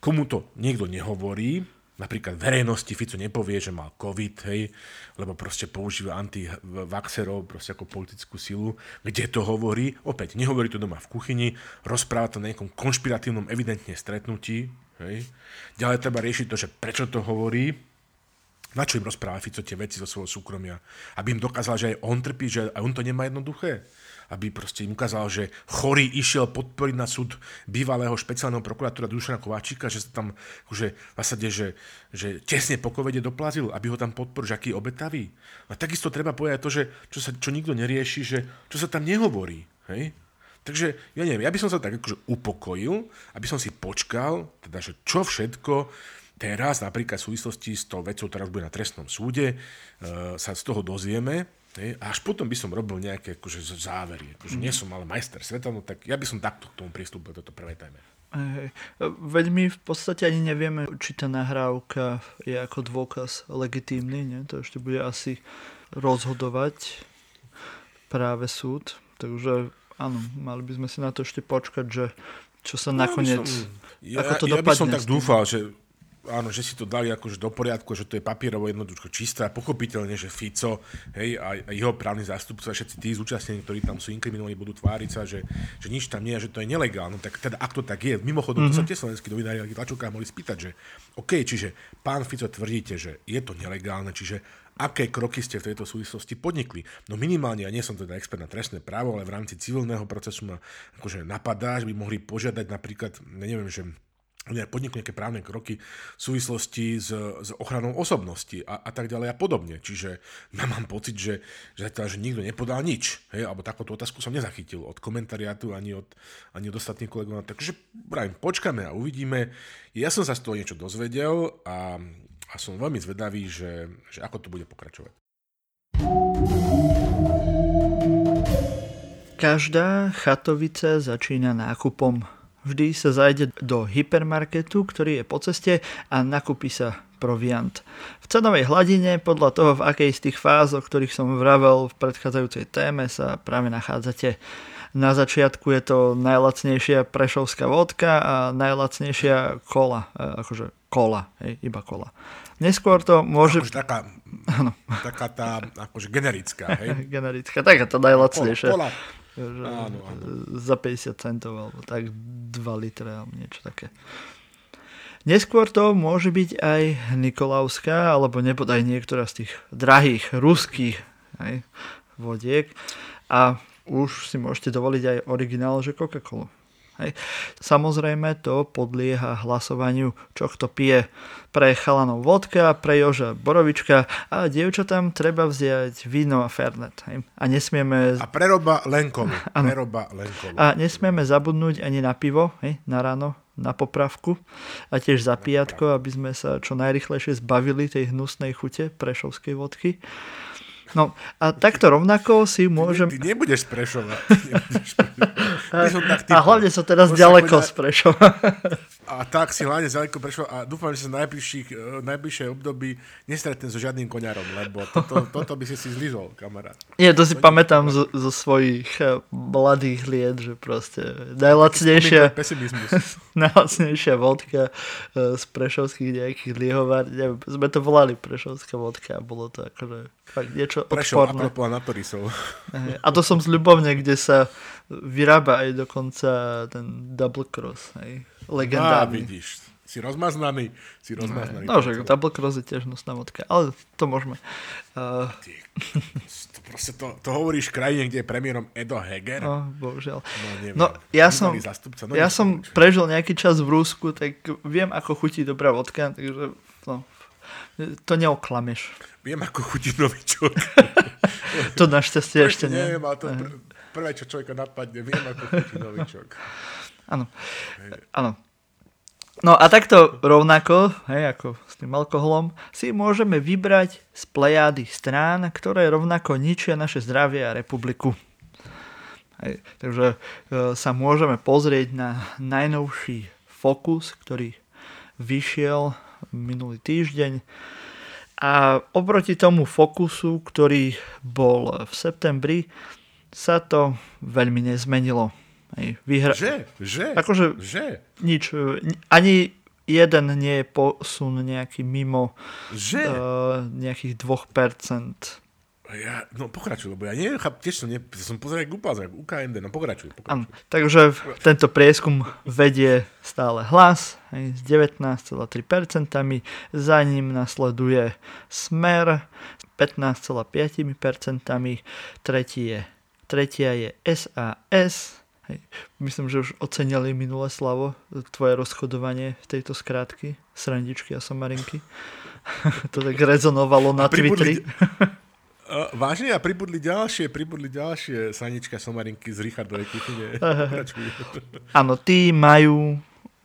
komu to niekto nehovorí, napríklad verejnosti Fico nepovie, že mal COVID, hej, lebo proste používa antivaxerov proste ako politickú silu. Kde to hovorí? Opäť, nehovorí to doma v kuchyni, rozpráva to na nejakom konšpiratívnom evidentne stretnutí. Hej. Ďalej treba riešiť to, že prečo to hovorí, na čo im rozpráva Fico tie veci zo svojho súkromia? Aby im dokázal, že aj on trpí, že aj on to nemá jednoduché? Aby proste im ukázal, že chorý išiel podporiť na súd bývalého špeciálneho prokurátora Dušana Kováčika, že sa tam akože, v že, že tesne po covede doplazil, aby ho tam podporil, že aký obetavý. A takisto treba povedať to, že čo, sa, čo nikto nerieši, že čo sa tam nehovorí. Hej? Takže ja neviem, ja by som sa tak akože upokojil, aby som si počkal, teda, že čo všetko teraz, napríklad v súvislosti s tou vecou, ktorá bude na trestnom súde, e, sa z toho dozvieme, Hej, a až potom by som robil nejaké akože, závery. Akože mm. nie som ale majster sveta, no tak ja by som takto k tomu pristúpil, toto prvé téme. Hej. Veď my v podstate ani nevieme, či tá nahrávka je ako dôkaz legitímny, nie? to ešte bude asi rozhodovať práve súd. Takže áno, mali by sme si na to ešte počkať, že čo sa no, nakoniec, som, ja, ako to ja, dopadne. Ja by som tak dúfal, že áno, že si to dali akože do poriadku, že to je papierovo jednoducho čisté a pochopiteľne, že Fico hej, a, jeho právny zástupca, všetci tí zúčastnení, ktorí tam sú inkriminovaní, budú tváriť sa, že, že nič tam nie je, že to je nelegálne. No, tak teda, ak to tak je, mimochodom, mm-hmm. to sa mhm. tie slovenskí novinári a tlačovká mohli spýtať, že OK, čiže pán Fico tvrdíte, že je to nelegálne, čiže aké kroky ste v tejto súvislosti podnikli. No minimálne, ja nie som teda expert na trestné právo, ale v rámci civilného procesu ma akože napadá, že by mohli požiadať napríklad, neviem, že podniknú nejaké právne kroky v súvislosti s, s ochranou osobnosti a, a tak ďalej a podobne. Čiže ja mám pocit, že, že, teda, že nikto nepodal nič. Hej? Alebo takúto otázku som nezachytil od komentariátu ani od, ani od ostatných kolegov. Takže pravím, počkáme a uvidíme. Ja som sa z toho niečo dozvedel a, a som veľmi zvedavý, že, že ako to bude pokračovať. Každá chatovica začína nákupom Vždy sa zajde do hypermarketu, ktorý je po ceste a nakúpi sa proviant. V cenovej hladine, podľa toho, v akej z tých fáz, o ktorých som vravel v predchádzajúcej téme, sa práve nachádzate. na začiatku je to najlacnejšia prešovská vodka a najlacnejšia kola, e, akože kola, hej, iba kola. Neskôr to môže... Akože taká, taká tá, akože generická, hej? generická, taká to najlacnejšia. Kola, kola. Že Áno, áno. Za 50 centov, alebo tak 2 litre, alebo niečo také. Neskôr to môže byť aj Nikolauská, alebo nebodaj niektorá z tých drahých ruských hej, vodiek. A už si môžete dovoliť aj originál, že Coca-Colu. Hej. Samozrejme to podlieha hlasovaniu, čo kto pije. Pre chalanov vodka, pre Joža borovička a dievčatám treba vziať víno a fernet. Hej. A nesmieme... A preroba Lenkovi. Preroba Lenkovi. A nesmieme zabudnúť ani na pivo, hej, na ráno, na popravku a tiež za pijatko, aby sme sa čo najrychlejšie zbavili tej hnusnej chute prešovskej vodky. No a takto rovnako si môžem... Ty nebudeš sprešovať. Ty som tak A hlavne som teraz Môžeš ďaleko povedať- z Prešova. A tak si hlavne ďaleko prešiel a dúfam, že sa v najbližších, eh, najbližšie období nestretnem so žiadnym koňarom, lebo toto, toto by si si zlizol, kamarát. Nie, to si pamätám zo, zo svojich eh, mladých liet, že proste najlacnejšia, najlacnejšia vodka eh, z prešovských nejakých liehovár, neviem, sme to volali prešovská vodka a bolo to akože fakt niečo Prešov, odporné. apropo Anatorisov. Hej. A to som z Ľubovne, kde sa vyrába aj dokonca ten double cross, hej. Á, legendárny. vidíš. Si rozmaznaný, si rozmaznaný. No, že double cross je tiež nosná vodka, ale to môžeme. Uh, Ty, to, proste to, to hovoríš krajine, kde je premiérom Edo Heger? no, bohužiaľ. No, neviem. No, ja som, Zastupca, no, ja nič, som prežil nejaký čas v Rusku, tak viem, ako chutí dobrá vodka, takže no, to neoklameš. Viem, ako chutí novičok. To našťastie ešte nie. Neviem, ale to pr- prvé, čo človeka napadne, viem, ako chutí novičok. Áno. Áno. No a takto rovnako, hej, ako s tým alkoholom, si môžeme vybrať z plejády strán, ktoré rovnako ničia naše zdravie a republiku. Hej, takže e, sa môžeme pozrieť na najnovší fokus, ktorý vyšiel minulý týždeň. A oproti tomu fokusu, ktorý bol v septembri, sa to veľmi nezmenilo. Hej, vyhra- Že? Že? Akože Že? nič, e, ni- ani jeden nie je posun nejaký mimo Že? uh, nejakých 2%. Ja, no pokračuj, lebo ja neviem, tiež som, ne, som pozeral Gupaz, UKND, no pokračuj, pokračuj. takže tento prieskum vedie stále hlas hej, s 19,3%, za ním nasleduje Smer s 15,5%, tretí je, tretia je SAS, hej, myslím, že už ocenili minulé slavo, tvoje rozchodovanie v tejto skrátky, srandičky a somarinky. to tak rezonovalo na Twitteri. Uh, vážne, a pribudli ďalšie, pribudli ďalšie sanička somarinky z Richardovej kuchyne. Áno, tí majú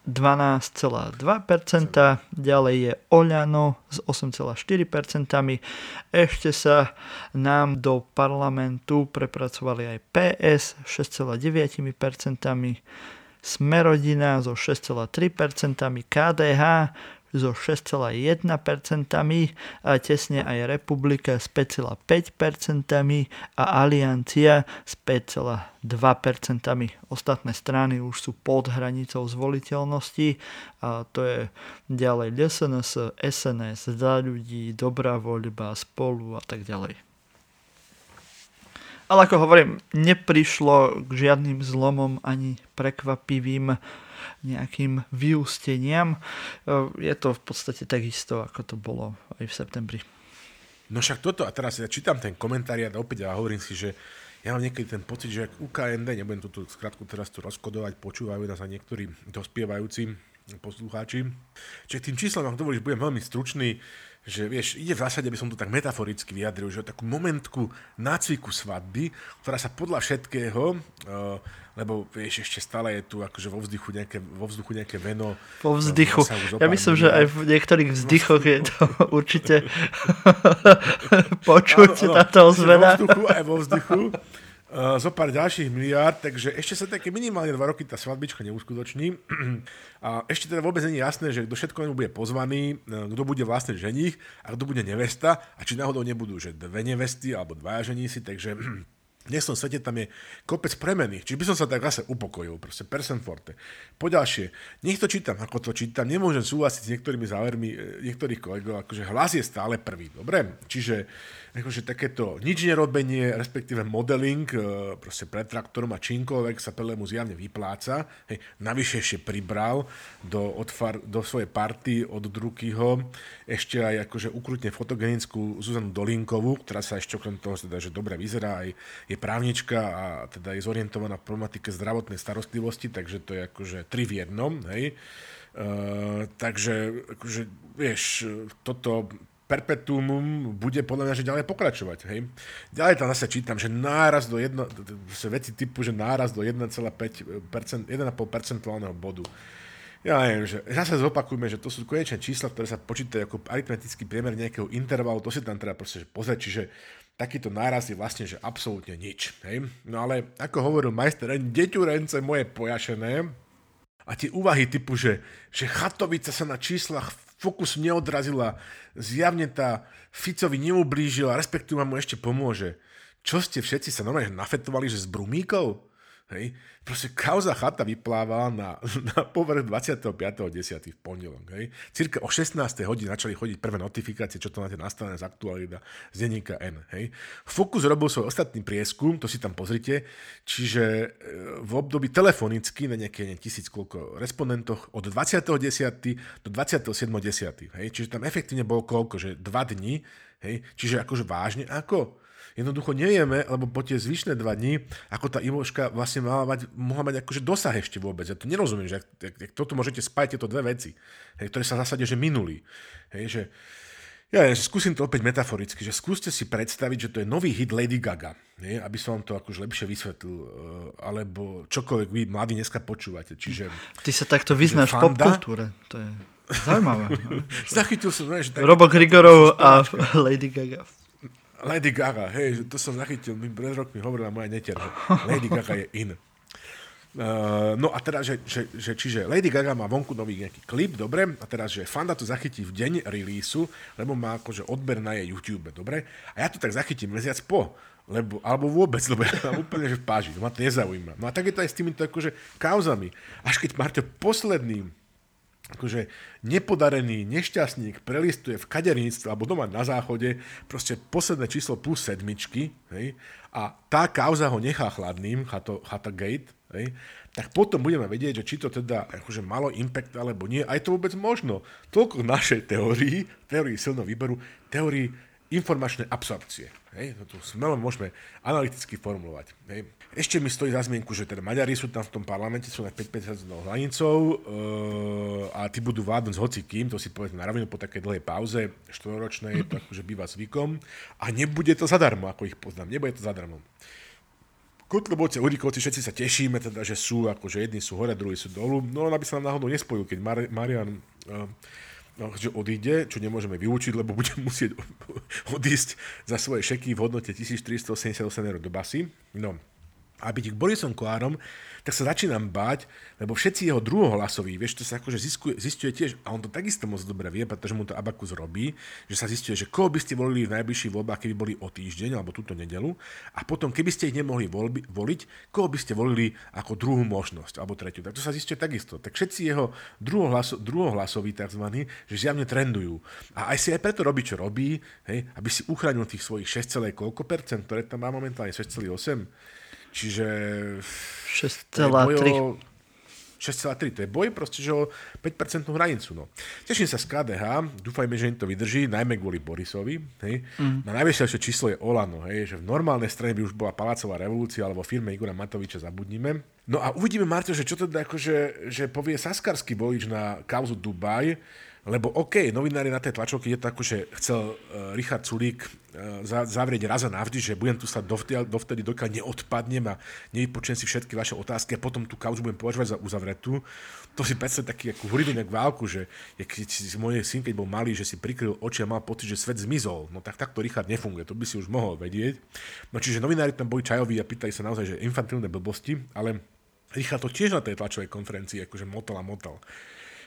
12,2%, ďalej je Oľano s 8,4%, ešte sa nám do parlamentu prepracovali aj PS 6,9%, Smerodina so 6,3%, KDH so 6,1% a tesne aj Republika s 5,5% a Aliancia s 5,2%. Ostatné strany už sú pod hranicou zvoliteľnosti a to je ďalej SNS, SNS, za ľudí, dobrá voľba, spolu a tak ďalej. Ale ako hovorím, neprišlo k žiadnym zlomom ani prekvapivým nejakým vyústeniam. E, Je to v podstate takisto, ako to bolo aj v septembri. No však toto, a teraz ja čítam ten komentariat a opäť a hovorím si, že ja mám niekedy ten pocit, že ak UKND, nebudem túto skratku teraz tu rozkodovať, počúvajú nás aj niektorí dospievajúci poslucháči. Čiže tým číslam, ak dovolíš, budem veľmi stručný, že vieš, ide v zásade, aby som to tak metaforicky vyjadril, že takú momentku nácviku svadby, ktorá sa podľa všetkého, uh, lebo vieš, ešte stále je tu akože vo vzduchu nejaké, vo vzduchu nejaké veno. Vzdychu. rozsahu zo Ja myslím, že aj v niektorých vzdychoch je to určite počuť táto Vo ozvena. vzduchu aj vo vzduchu. Uh, zo pár ďalších miliárd, takže ešte sa také minimálne dva roky tá svadbička neuskutoční. A ešte teda vôbec je jasné, že kto všetko bude pozvaný, uh, kto bude vlastne ženich a kto bude nevesta a či náhodou nebudú, že dve nevesty alebo dvaja ženísi, takže v dnešnom svete tam je kopec premených, čiže by som sa tak zase upokojil, proste percent forte. Poďalšie, nech to čítam, ako to čítam, nemôžem súhlasiť s niektorými závermi e, niektorých kolegov, akože hlas je stále prvý, dobre? Čiže akože takéto nič nerobenie, respektíve modeling, e, proste pred traktorom a čímkoľvek sa Pelemu zjavne vypláca. Hej, navyše ešte pribral do, odfar, do svojej party od Drukyho ešte aj akože ukrutne fotogenickú Zuzanu Dolinkovú, ktorá sa ešte okrem toho, teda, že dobre vyzerá, aj je právnička a teda je zorientovaná v problematike zdravotnej starostlivosti, takže to je akože tri v jednom. Hej. Uh, takže akože, vieš, toto perpetuum bude podľa mňa, že ďalej pokračovať. Hej. Ďalej tam zase čítam, že náraz do jedno, veci typu, že náraz do 1,5 percentuálneho bodu. Ja neviem, že zase zopakujme, že to sú konečné čísla, ktoré sa počítajú ako aritmetický priemer nejakého intervalu, to si tam treba proste pozrieť, čiže takýto náraz je vlastne, že absolútne nič. Hej? No ale ako hovoril majster, deťurence moje pojašené a tie úvahy typu, že, že Chatovica sa na číslach fokus neodrazila, zjavne tá Ficovi neublížila, respektíve mu ešte pomôže. Čo ste všetci sa normálne nafetovali, že s brumíkov? Hej. Proste kauza chata vyplávala na, na povrch 25.10. v pondelok. Hej. Cirka o 16. hodine začali chodiť prvé notifikácie, čo to máte nastavené z aktualita z denníka N. Hej. Fokus robil svoj ostatný prieskum, to si tam pozrite, čiže e, v období telefonicky na nejaké ne, tisíc koľko respondentoch od 20.10. do 27.10. Hej. Čiže tam efektívne bolo koľko, že dva dní, hej. čiže akože vážne ako? Jednoducho nevieme, lebo po tie zvyšné dva dní, ako tá Ivoška vlastne mala mať, mohla mať akože dosah ešte vôbec. Ja to nerozumiem, že ak, ak, ak toto môžete spájať tieto dve veci, hej, ktoré sa v zásade že minuli. Hej, že, ja ja, skúsim to opäť metaforicky, že skúste si predstaviť, že to je nový hit Lady Gaga, nie? aby som vám to akože lepšie vysvetlil, eh, alebo čokoľvek vy mladí dneska počúvate. Čiže, Ty sa takto vyznáš v popkultúre, to je zaujímavé. Zachytil som, že... Tak... Robo Grigorov a Lady Gaga Lady Gaga, hej, to som zachytil, mi pred rokmi hovorila moja netier, že Lady Gaga je in. Uh, no a teraz, že, že, že, čiže Lady Gaga má vonku nový nejaký klip, dobre, a teraz, že fanda to zachytí v deň releaseu, lebo má akože odber na jej YouTube, dobre, a ja to tak zachytím mesiac po, lebo, alebo vôbec, lebo ja mám úplne že v páži, ma to nezaujíma. No a tak je to aj s týmito akože kauzami. Až keď máte posledný akože nepodarený nešťastník prelistuje v kaderníctve alebo doma na záchode proste posledné číslo plus sedmičky hej, a tá kauza ho nechá chladným, Chata, Chata Gate, hej, tak potom budeme vedieť, že či to teda akože malo impact alebo nie. A je to vôbec možno. Toľko našej teórii, teórii silného výberu, teórii informačnej absorpcie. Hej, to tu smelo môžeme analyticky formulovať. Hej. Ešte mi stojí za zmienku, že teda Maďari sú tam v tom parlamente, sú na 5 hranicou e, a tí budú vládnuť s hocikým, to si povedzme na rovinu po takej dlhej pauze, štvoročnej, to akože býva zvykom. A nebude to zadarmo, ako ich poznám, nebude to zadarmo. Kotlebovci, Urikovci, všetci sa tešíme, teda, že sú, akože jedni sú hore, druhí sú dolu. No aby sa nám náhodou nespojil, keď Mar- Marian no, že odíde, čo nemôžeme vyučiť, lebo budem musieť odísť za svoje šeky v hodnote 1388 eur do basy. No, a byť Borisom Kolárom, tak sa začínam báť, lebo všetci jeho druhohlasoví, vieš, to sa akože zistuje, zistuje tiež, a on to takisto moc dobre vie, pretože mu to Abakus robí, že sa zistuje, že koho by ste volili v najbližších voľbách, keby boli o týždeň alebo túto nedelu, a potom, keby ste ich nemohli voľbi, voliť, koho by ste volili ako druhú možnosť, alebo tretiu. Tak to sa zistuje takisto. Tak všetci jeho druhohlaso, druhohlasoví tzv., že zjavne trendujú. A aj si aj preto robí, čo robí, hej, aby si uchránil tých svojich 6, koľko percent, ktoré tam má momentálne 6,8 Čiže... 6,3. 6,3, to je boj proste, že o 5% hranicu. No. Teším sa z KDH, dúfajme, že im to vydrží, najmä kvôli Borisovi. Hej. Mm. Na najvyššie číslo je Olano, hej, že v normálnej strane by už bola palácová revolúcia, alebo firme Igora Matoviča zabudnime. No a uvidíme, Marto, že čo teda akože, že povie saskarský volič na kauzu Dubaj, lebo OK, novinári na tej tlačovke je to ako, že chcel uh, Richard Sulík uh, zavrieť raz a navždy, že budem tu sa dovtedy, dovtedy dokiaľ neodpadnem a nevypočujem si všetky vaše otázky a potom tú kauzu budem považovať za uzavretú. To si predstav taký ako hurivinek válku, že keď si môj syn, keď bol malý, že si prikryl oči a mal pocit, že svet zmizol. No tak takto Richard nefunguje, to by si už mohol vedieť. No čiže novinári tam boli čajoví a pýtali sa naozaj, že infantilné blbosti, ale Richard to tiež na tej tlačovej konferencii akože motal a motal.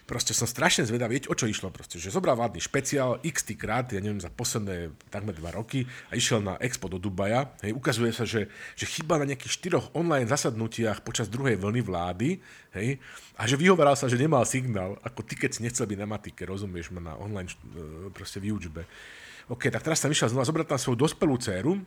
Proste som strašne zvedavý, o čo išlo proste, že zobral vládny špeciál x krát, ja neviem, za posledné takmer dva roky a išiel na Expo do Dubaja, hej, ukazuje sa, že, že chyba na nejakých štyroch online zasadnutiach počas druhej vlny vlády, hej, a že vyhovaral sa, že nemal signál, ako ty, keď si nechcel byť na matike, rozumieš ma, na online e, proste výučbe. OK, tak teraz som išiel znova zobrať tam svoju dospelú dceru,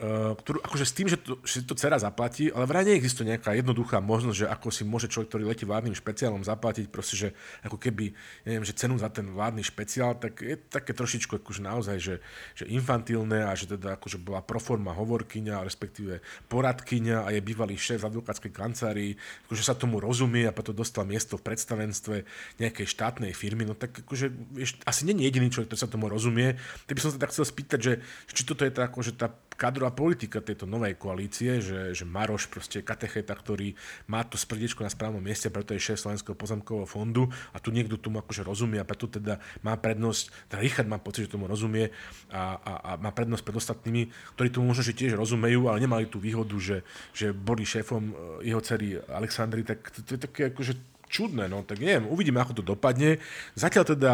ktorú, akože s tým, že to, že to dcera zaplatí, ale vraj neexistuje nejaká jednoduchá možnosť, že ako si môže človek, ktorý letí vládnym špeciálom zaplatiť, proste, že ako keby, neviem, že cenu za ten vládny špeciál, tak je také trošičku akože naozaj, že, že infantilné a že teda akože bola proforma hovorkyňa, respektíve poradkyňa a je bývalý šéf advokátskej kancelárii, akože sa tomu rozumie a potom dostal miesto v predstavenstve nejakej štátnej firmy, no tak akože vieš, asi nie je jediný človek, ktorý sa tomu rozumie. Tak by som sa tak chcel spýtať, že, či toto je tá, akože tá kadrová politika tejto novej koalície, že, že Maroš proste katecheta, ktorý má to sprdiečko na správnom mieste, preto je šéf Slovenského pozemkového fondu a tu niekto tomu akože rozumie a preto teda má prednosť, teda Richard má pocit, že tomu rozumie a, a, a má prednosť pred ostatnými, ktorí tomu možno že tiež rozumejú, ale nemali tú výhodu, že, že boli šéfom e, jeho cery Aleksandry, tak to, to je také akože čudné, no tak neviem, uvidíme, ako to dopadne. Zatiaľ teda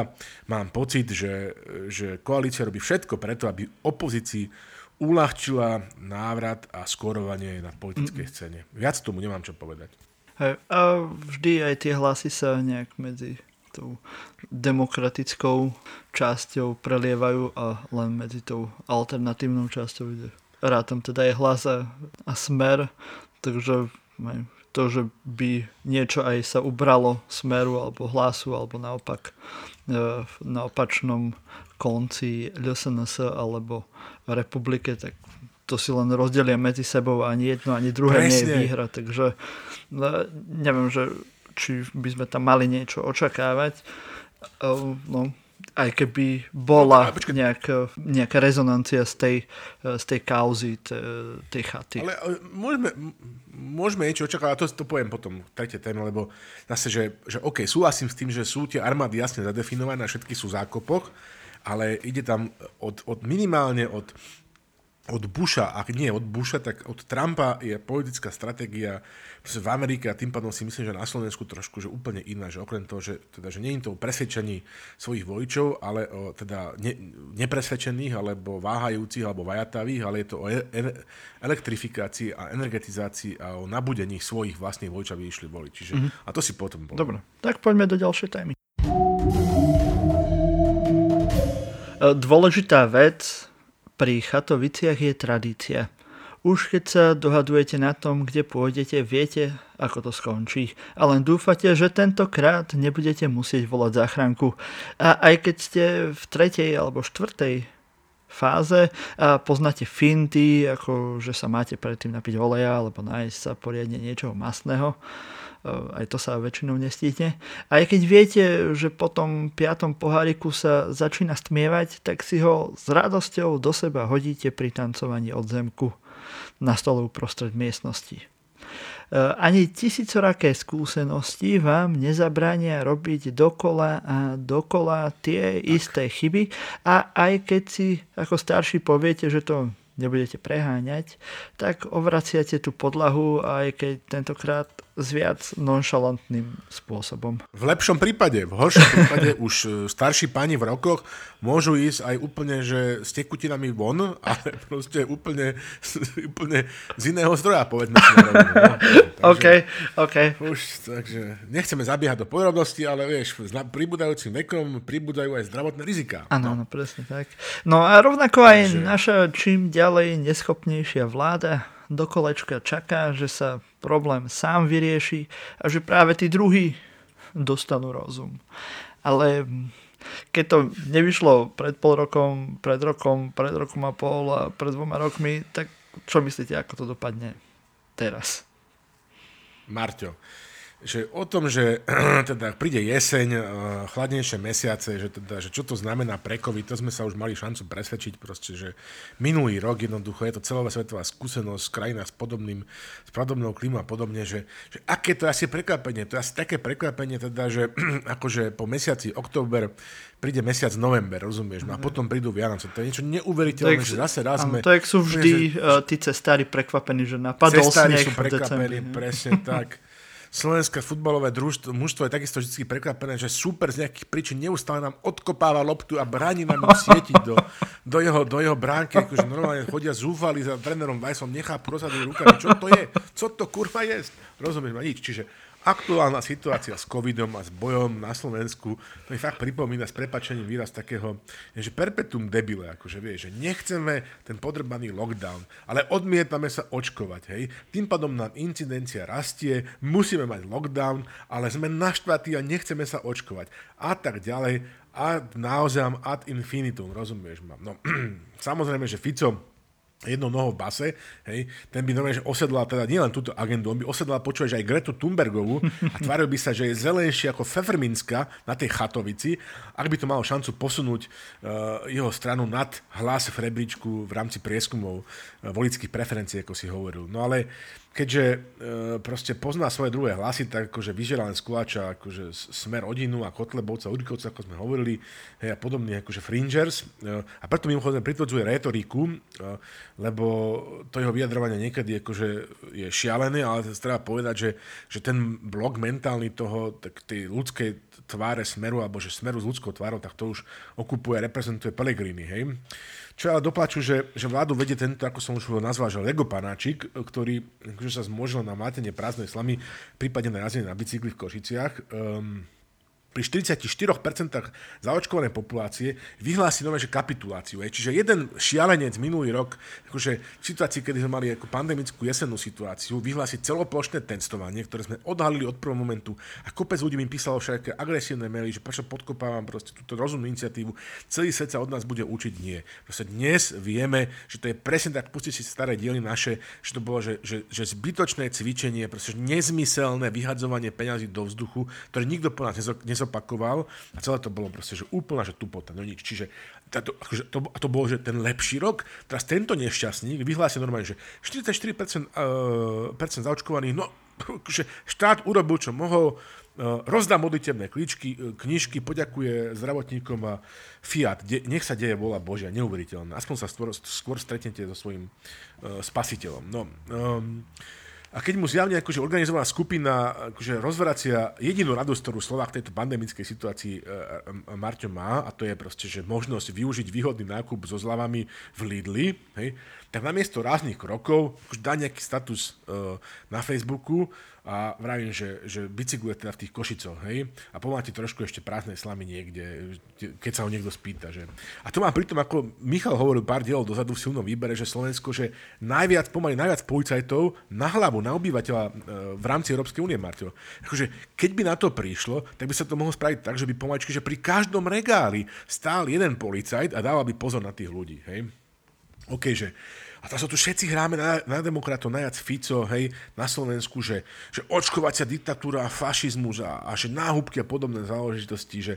mám pocit, že, že koalícia robí všetko preto, aby opozícii uľahčila návrat a skorovanie na politickej scéne. Viac tomu nemám čo povedať. Hej, a vždy aj tie hlasy sa nejak medzi tou demokratickou časťou prelievajú a len medzi tou alternatívnou časťou ide. Rátam teda je hlas a, a smer, takže to, že by niečo aj sa ubralo smeru alebo hlasu, alebo naopak e, na opačnom konci LSNS alebo v republike, tak to si len rozdelia medzi sebou a ani jedno, ani druhé Presne. nie je výhra. Takže no, neviem, že, či by sme tam mali niečo očakávať. No, aj keby bola no, nejaká, nejaká rezonancia z tej, z tej kauzy, tej chaty. Ale môžeme, môžeme niečo očakávať, to, to poviem potom v tretej téme, lebo zase, že, že OK, súhlasím s tým, že sú tie armády jasne zadefinované a všetky sú v zákopoch, ale ide tam od, od minimálne od, od Busha, ak nie od Busha, tak od Trumpa je politická stratégia v Amerike a tým pádom si myslím, že na Slovensku trošku že úplne iná, že okrem toho, že, teda, že nie je to o presvedčení svojich voličov, ale o teda ne, nepresvedčených, alebo váhajúcich, alebo vajatavých, ale je to o e- e- elektrifikácii a energetizácii a o nabudení svojich vlastných voličov, aby išli voliť. Čiže, mm-hmm. A to si potom poviem. Dobre, tak poďme do ďalšej témy. Dôležitá vec pri chatoviciach je tradícia. Už keď sa dohadujete na tom, kde pôjdete, viete, ako to skončí. A len dúfate, že tentokrát nebudete musieť volať záchranku. A aj keď ste v tretej alebo štvrtej fáze a poznáte finty, ako že sa máte predtým napiť oleja alebo nájsť sa poriadne niečoho masného, aj to sa väčšinou nestíte. A aj keď viete, že po tom piatom poháriku sa začína stmievať, tak si ho s radosťou do seba hodíte pri tancovaní od zemku na stole uprostred miestnosti. E, ani tisícoraké skúsenosti vám nezabránia robiť dokola a dokola tie tak. isté chyby a aj keď si ako starší poviete, že to nebudete preháňať, tak ovraciate tú podlahu aj keď tentokrát s viac nonšalantným spôsobom. V lepšom prípade, v horšom prípade už e, starší pani v rokoch môžu ísť aj úplne, že s tekutinami von, ale proste úplne, úplne z iného zdroja, povedzme si. No. OK, OK. Už, takže nechceme zabiehať do podrobností, ale vieš, s pribúdajúcim vekom pribúdajú aj zdravotné rizika. Áno, no. presne tak. No a rovnako aj takže... naša čím ďalej neschopnejšia vláda do kolečka čaká, že sa problém sám vyrieši a že práve tí druhí dostanú rozum. Ale keď to nevyšlo pred pol rokom, pred rokom, pred rokom a pol a pred dvoma rokmi, tak čo myslíte, ako to dopadne teraz? Marťo, že o tom, že teda príde jeseň, eh, chladnejšie mesiace, že, teda, že čo to znamená pre COVID, to sme sa už mali šancu presvedčiť proste, že minulý rok jednoducho je to celová svetová skúsenosť, krajina s podobným, s podobnou klímou a podobne, že, že aké to je asi prekvapenie, to je asi také prekvapenie teda, že akože po mesiaci október príde mesiac november, rozumieš, no a potom prídu Vianoce. To je niečo neuveriteľné, že zase raz sme... To sú vždy že, uh, tí cestári prekvapení, že napadol sneh sú prekvapení, presne tak. Slovenské futbalové družstvo, mužstvo je takisto vždy prekvapené, že super z nejakých príčin neustále nám odkopáva loptu a bráni nám ju sietiť do, do, jeho, do jeho bránky, akože normálne chodia zúfali za trénerom Vajsom, nechápu rozhľadnúť rukami, čo to je, co to kurva je, rozumieš ma? Nič, čiže aktuálna situácia s covidom a s bojom na Slovensku, to mi fakt pripomína s prepačením výraz takého, že perpetuum debile, akože vieš, že nechceme ten podrbaný lockdown, ale odmietame sa očkovať, hej. Tým pádom nám incidencia rastie, musíme mať lockdown, ale sme naštvatí a nechceme sa očkovať. A tak ďalej, ad naozaj ad infinitum, rozumieš ma. No, samozrejme, že Fico jednou nohou v base, hej, ten by normálne že osedlal teda nielen túto agendu, on by osedlal počúvať aj Gretu Thunbergovú a tváril by sa, že je zelenšie ako Feferminska na tej chatovici, ak by to malo šancu posunúť uh, jeho stranu nad hlas v rebríčku v rámci prieskumov uh, volických preferencií, ako si hovoril. No ale uh, keďže e, proste pozná svoje druhé hlasy, tak akože vyžera len z kuláča akože smer rodinu a Kotlebovca, Urikovca, ako sme hovorili, hej, a podobne akože fringers. E, a preto mimochodom pritvrdzuje retoriku, e, lebo to jeho vyjadrovanie niekedy akože je šialené, ale treba povedať, že, že ten blok mentálny toho, tak tej ľudskej tváre smeru, alebo že smeru s ľudskou tvárou, tak to už okupuje, reprezentuje Pellegrini, hej. Čo ale dopláču, že, že vládu vedie tento, ako som už nazval, že Lego panáčik, ktorý akože sa zmožil na mátenie prázdnej slamy, prípadne na jazdenie na bicykli v Košiciach. Um, pri 44% zaočkovanej populácie vyhlási nové, že kapituláciu. Je. Čiže jeden šialenec minulý rok, akože v situácii, kedy sme mali ako pandemickú jesennú situáciu, vyhlási celoplošné testovanie, ktoré sme odhalili od prvého momentu a kopec ľudí mi písalo všetké agresívne maily, že prečo podkopávam proste túto rozumnú iniciatívu. Celý svet sa od nás bude učiť nie. Proste dnes vieme, že to je presne tak, pustiť si staré diely naše, že to bolo, že, že, že zbytočné cvičenie, proste nezmyselné vyhadzovanie peňazí do vzduchu, ktoré nikto po nás nezok zopakoval a celé to bolo proste, že úplná, že tupota, no nič. Čiže to, akože to, to bolo, že ten lepší rok, teraz tento nešťastník vyhlásil normálne, že 44% uh, zaočkovaných, no akože štát urobil, čo mohol, uh, rozdá modlitebné klíčky, uh, knižky, poďakuje zdravotníkom a Fiat, de, nech sa deje vola Božia, neuveriteľné. Aspoň sa skôr, skôr stretnete so svojím uh, spasiteľom. No, um, a keď mu zjavne akože organizovaná skupina akože rozvracia jedinú radosť, ktorú Slovák v tejto pandemickej situácii e, e, Marťo má, a to je proste, že možnosť využiť výhodný nákup so zľavami v Lidli, hej, tak namiesto ráznych krokov už dá nejaký status e, na Facebooku, a vravím, že, že bicykluje teda v tých Košicoch, hej, a pomáte trošku ešte prázdnej slamy niekde, keď sa ho niekto spýta, že... A to má pritom, ako Michal hovoril pár dielov dozadu v silnom výbere, že Slovensko, že najviac, pomaly najviac policajtov na hlavu, na obyvateľa e, v rámci Európskej únie, Marťo. Akože, keď by na to prišlo, tak by sa to mohlo spraviť tak, že by pomaličky, že pri každom regáli stál jeden policajt a dával by pozor na tých ľudí, hej. OK, že a teraz sa tu všetci hráme na, na demokratov, najviac Fico, hej, na Slovensku, že, že očkovacia diktatúra, fašizmus a, a že náhubky a podobné záležitosti, že,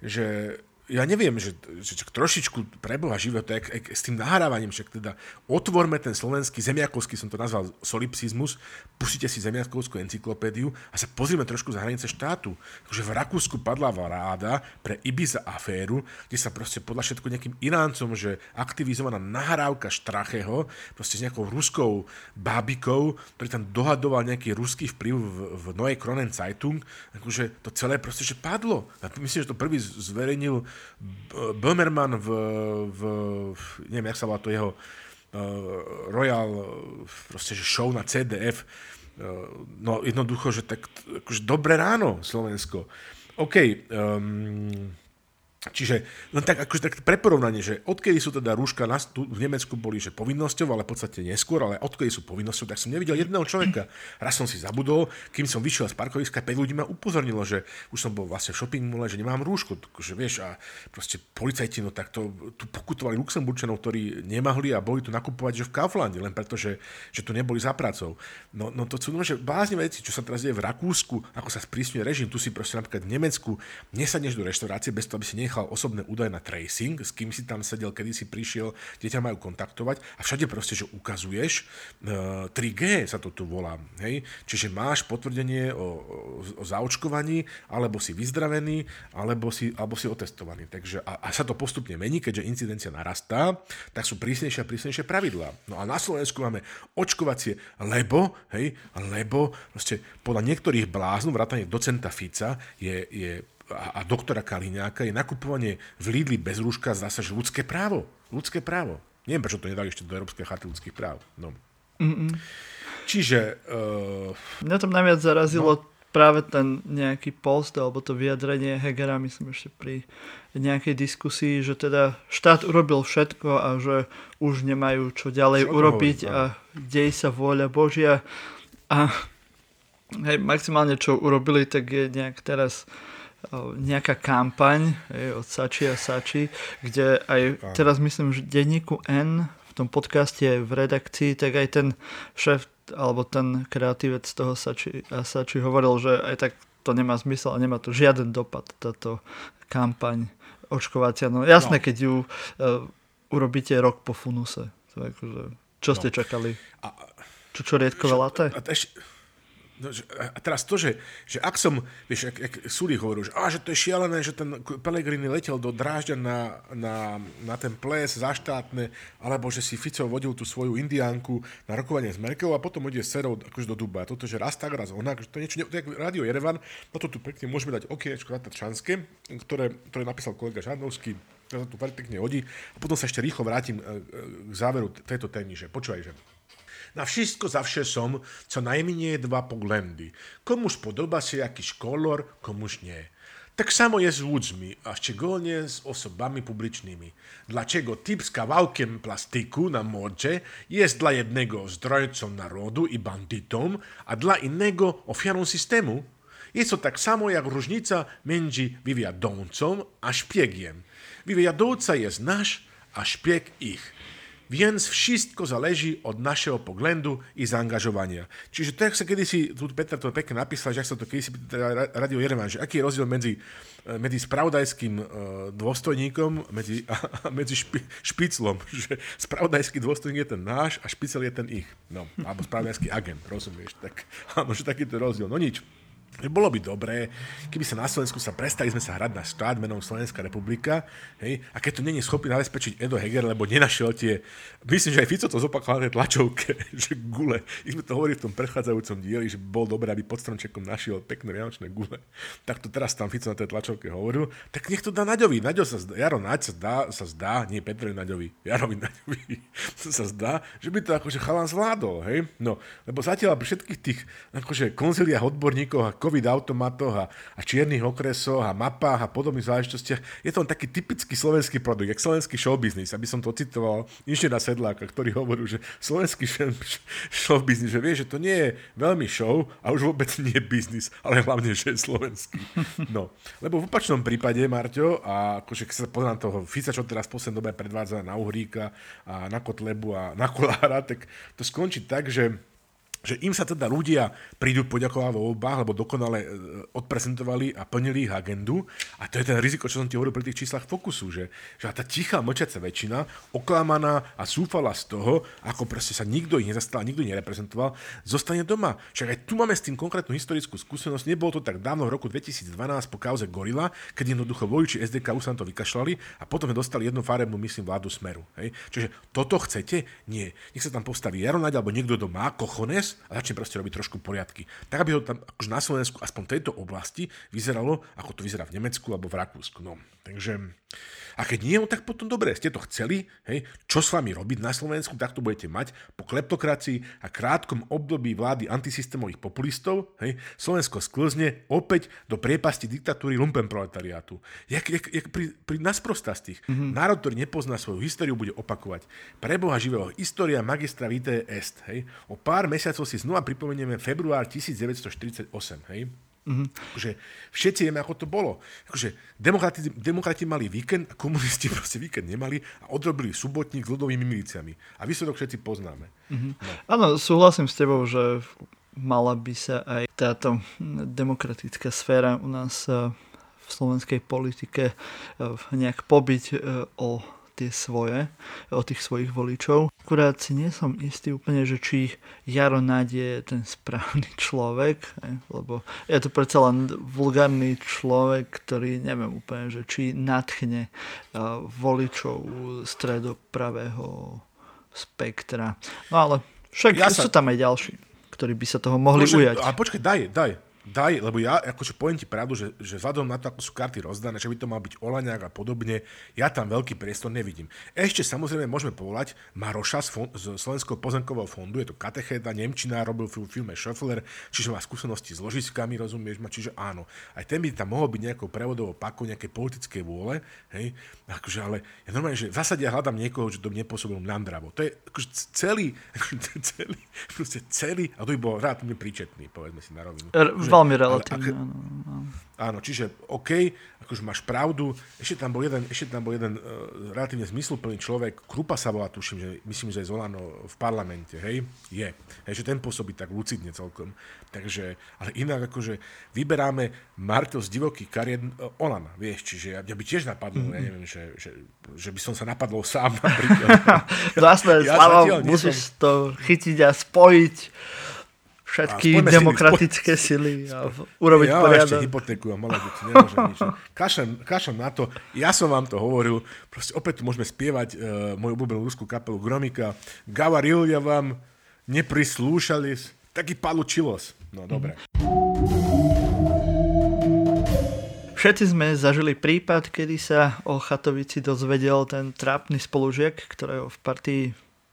že ja neviem, že, že trošičku preboha živého, to je s tým nahrávaním, však teda otvorme ten slovenský zemiakovský, som to nazval solipsizmus, pustite si zemiakovskú encyklopédiu a sa pozrieme trošku za hranice štátu. Takže v Rakúsku padla vláda pre Ibiza aféru, kde sa proste podľa všetko nejakým Iráncom, že aktivizovaná nahrávka Štracheho, proste s nejakou ruskou bábikou, ktorý tam dohadoval nejaký ruský vplyv v, v Neue Kronen Zeitung, akože to celé proste, že padlo. A myslím, že to prvý zverejnil Böhmermann v, v, neviem, jak sa volá to jeho uh, Royal proste, že show na CDF, uh, no jednoducho, že tak akože dobré ráno Slovensko. OK, um, Čiže len tak, akože tak pre že odkedy sú teda rúška na, tu v Nemecku boli že povinnosťou, ale v podstate neskôr, ale odkedy sú povinnosťou, tak som nevidel jedného človeka. Raz som si zabudol, kým som vyšiel z parkoviska, 5 ľudí ma upozornilo, že už som bol vlastne v shopping mole, že nemám rúšku, že vieš, a proste policajti, no tak to tu pokutovali Luxemburčanov, ktorí nemahli a boli tu nakupovať že v Kauflande, len preto, že, že tu neboli za prácou. No, no to sú no, že bláznivé veci, čo sa teraz deje v Rakúsku, ako sa sprísňuje režim, tu si proste napríklad v Nemecku nesadneš do reštaurácie bez toho, aby si nechal osobné údaje na tracing, s kým si tam sedel, kedy si prišiel, kde ťa majú kontaktovať a všade proste, že ukazuješ, 3G sa to tu volá, hej? čiže máš potvrdenie o, o, o zaočkovaní, alebo si vyzdravený, alebo si, alebo si otestovaný. Takže, a, a sa to postupne mení, keďže incidencia narastá, tak sú prísnejšie a prísnejšie pravidlá. No a na Slovensku máme očkovacie, lebo, hej, lebo proste podľa niektorých bláznov, vrátane docenta Fica, je, je a, doktora Kaliňáka je nakupovanie v Lidli bez rúška zdá sa, že ľudské právo. Ľudské právo. Neviem, prečo to nedali ešte do Európskej charty ľudských práv. No. Mm-mm. Čiže... Uh, Mňa tam najviac zarazilo no. práve ten nejaký post alebo to vyjadrenie Hegera, myslím ešte pri nejakej diskusii, že teda štát urobil všetko a že už nemajú čo ďalej čo urobiť hovorí, a dej sa vôľa Božia. A hej, maximálne čo urobili, tak je nejak teraz nejaká kampaň hej, od Sači a Sači, kde aj teraz myslím, že denníku N v tom podcaste v redakcii, tak aj ten šéf alebo ten kreatívec toho Sači a Sači hovoril, že aj tak to nemá zmysel a nemá to žiaden dopad, táto kampaň očkovacia. No jasné, no. keď ju uh, urobíte rok po funuse. To akože, čo ste no. čakali? A, čo, čo riedkové laté? A, a No, že, a teraz to, že, že ak som, vieš, ak, ak súdy hovorú, že, á, že to je šialené, že ten Pelegrini letel do Drážďa na, na, na ten ples zaštátne, alebo že si Fico vodil tú svoju indiánku na rokovanie s Merkel a potom ide serou akože do Duba. Toto, že raz tak, raz onak, že to je niečo, je Radio Jerevan, na to tu pekne môžeme dať okienečko na Čanské, ktoré, ktoré napísal kolega Žadnovský, to tu pekne hodí. A potom sa ešte rýchlo vrátim e, e, k záveru tejto témy, že počúvaj, že na wszystko zawsze są co najmniej dwa poglądy. Komuś podoba się jakiś kolor, komuś nie. Tak samo jest z ludźmi, a szczególnie z osobami publicznymi. Dlaczego typ z kawałkiem plastiku na morze jest dla jednego zdrajcą narodu i bandytą, a dla innego ofiarą systemu? Jest to tak samo jak różnica między wywiadowcą a szpiegiem. Wywiadowca jest nasz, a szpieg ich. Więc wszystko zaleží od našeho pogledu i zaangažovania. Čiže to, jak sa kedysi, tu Peter to pekne napísal, že sa to kedysi teda Radio Jerevan, že aký je rozdiel medzi, eh, medzi spravodajským uh, dôstojníkom medzi, a, a medzi špi, špiclom, že spravodajský dôstojník je ten náš a špicel je ten ich. No, alebo spravodajský agent, rozumieš? Tak áno, že takýto rozdiel. No nič. Bolo by dobré, keby sa na Slovensku sa prestali sme sa hrať na štát menom Slovenská republika, hej, a keď to není schopný zabezpečiť Edo Heger, lebo nenašiel tie, myslím, že aj Fico to zopakoval na tlačovke, že gule, my sme to hovorili v tom predchádzajúcom dieli, že bol dobré, aby pod stromčekom našiel pekné vianočné gule, tak to teraz tam Fico na tej tlačovke hovoril, tak nech to dá Naďovi, Naďo sa zdá, Jaro Naď sa zdá, sa zdá, nie Petrovi Naďovi, Jarovi Naďovi, sa zdá, že by to akože chalán zvládol, hej, no, lebo zatiaľ pri všetkých tých akože konziliách odborníkov a COVID automatoch a, a čiernych okresoch a mapách a podobných záležitostiach. Je to taký typický slovenský produkt, jak slovenský showbiznis, aby som to citoval inžiniera Sedláka, ktorý hovoril, že slovenský showbiznis, že vie, že to nie je veľmi show a už vôbec nie je biznis, ale hlavne, že je slovenský. No, lebo v opačnom prípade, Marťo, a akože keď sa pozrám toho Fica, čo teraz v poslednej dobe predvádza na Uhríka a na Kotlebu a na Kolára, tak to skončí tak, že že im sa teda ľudia prídu poďakovať vo voľbách, lebo dokonale e, odprezentovali a plnili ich agendu. A to je ten riziko, čo som ti hovoril pri tých číslach fokusu, že, že tá tichá mlčiaca väčšina, oklamaná a súfala z toho, ako proste sa nikto ich nezastal, nikto nereprezentoval, zostane doma. Však aj tu máme s tým konkrétnu historickú skúsenosť. Nebolo to tak dávno v roku 2012 po kauze Gorila, keď jednoducho voliči SDK už sa to vykašľali a potom sme dostali jednu farebnú, myslím, vládu Smeru. Hej? Čiže toto chcete? Nie. Nech sa tam postaví Jaronať alebo niekto, kto má a začne proste robiť trošku poriadky. Tak, aby ho tam akože na Slovensku, aspoň tejto oblasti, vyzeralo, ako to vyzerá v Nemecku alebo v Rakúsku. No, takže a keď nie, no tak potom dobre, ste to chceli, hej, čo s vami robiť na Slovensku, tak to budete mať po kleptokracii a krátkom období vlády antisystémových populistov, hej, Slovensko sklzne opäť do priepasti diktatúry lumpenproletariátu. Jak, jak, jak pri, pri nasprostastých. Mm-hmm. Národ, ktorý nepozná svoju históriu, bude opakovať. Preboha živého, história magistra vitae est. Hej. O pár mesiacov si znova pripomenieme február 1948. Hej. Mm-hmm. Akože všetci vieme, ako to bolo. Akože demokrati, demokrati mali víkend a komunisti proste víkend nemali a odrobili subotník s ľudovými miliciami. A výsledok všetci poznáme. Mm-hmm. No. Áno, súhlasím s tebou, že mala by sa aj táto demokratická sféra u nás eh, v slovenskej politike nejak pobiť o tie svoje, o tých svojich voličov. Akurát si nie som istý úplne, že či Jaro Náď je ten správny človek, lebo je to predsa len vulgárny človek, ktorý neviem úplne, že či natchne voličov stredopravého spektra. No ale však ja sa... sú tam aj ďalší, ktorí by sa toho mohli Môže, ujať. A počkaj, daj, daj daj, lebo ja akože poviem ti pravdu, že, že vzhľadom na to, ako sú karty rozdané, že by to mal byť Olaňák a podobne, ja tam veľký priestor nevidím. Ešte samozrejme môžeme povolať Maroša z, fond, z Slovenského pozemkového fondu, je to katechéta, Nemčina, robil v filme Schöffler, čiže má skúsenosti s ložiskami, rozumieš ma, čiže áno. Aj ten by tam mohol byť nejakou prevodovou pakou nejakej politickej vôle, hej, akože ale ja normálne, že v zásade ja hľadám niekoho, že to nepôsobil nandravo. To je akože celý, akože celý, celý, a to by bol rád príčetný, povedzme si na rovinu. R- veľmi relatívne. Ak, áno, čiže OK, akože máš pravdu. Ešte tam bol jeden, ešte tam bol jeden uh, relatívne zmysluplný človek, Krupa sa volá, tuším, že myslím, že je Zolano v parlamente, hej? Je. Hej, že ten pôsobí tak lucidne celkom. Takže, ale inak akože vyberáme Marto z divokých kariet uh, Olana, vieš, čiže ja, ja by tiež napadlo, mm-hmm. ja neviem, že, že, že by som sa napadol sám. Vlastne, ja Slavo, musíš to chytiť a spojiť všetky demokratické si sily a urobiť ja poriadok. ešte hypotéku a malé deti, nemôžem nič. Na to, ja som vám to hovoril, proste opäť tu môžeme spievať uh, moju obľúbenú ruskú kapelu Gromika. Gavaril ja vám neprislúšali, taký palučilos. No dobre. Všetci sme zažili prípad, kedy sa o Chatovici dozvedel ten trápny spolužiek, ktorého v partii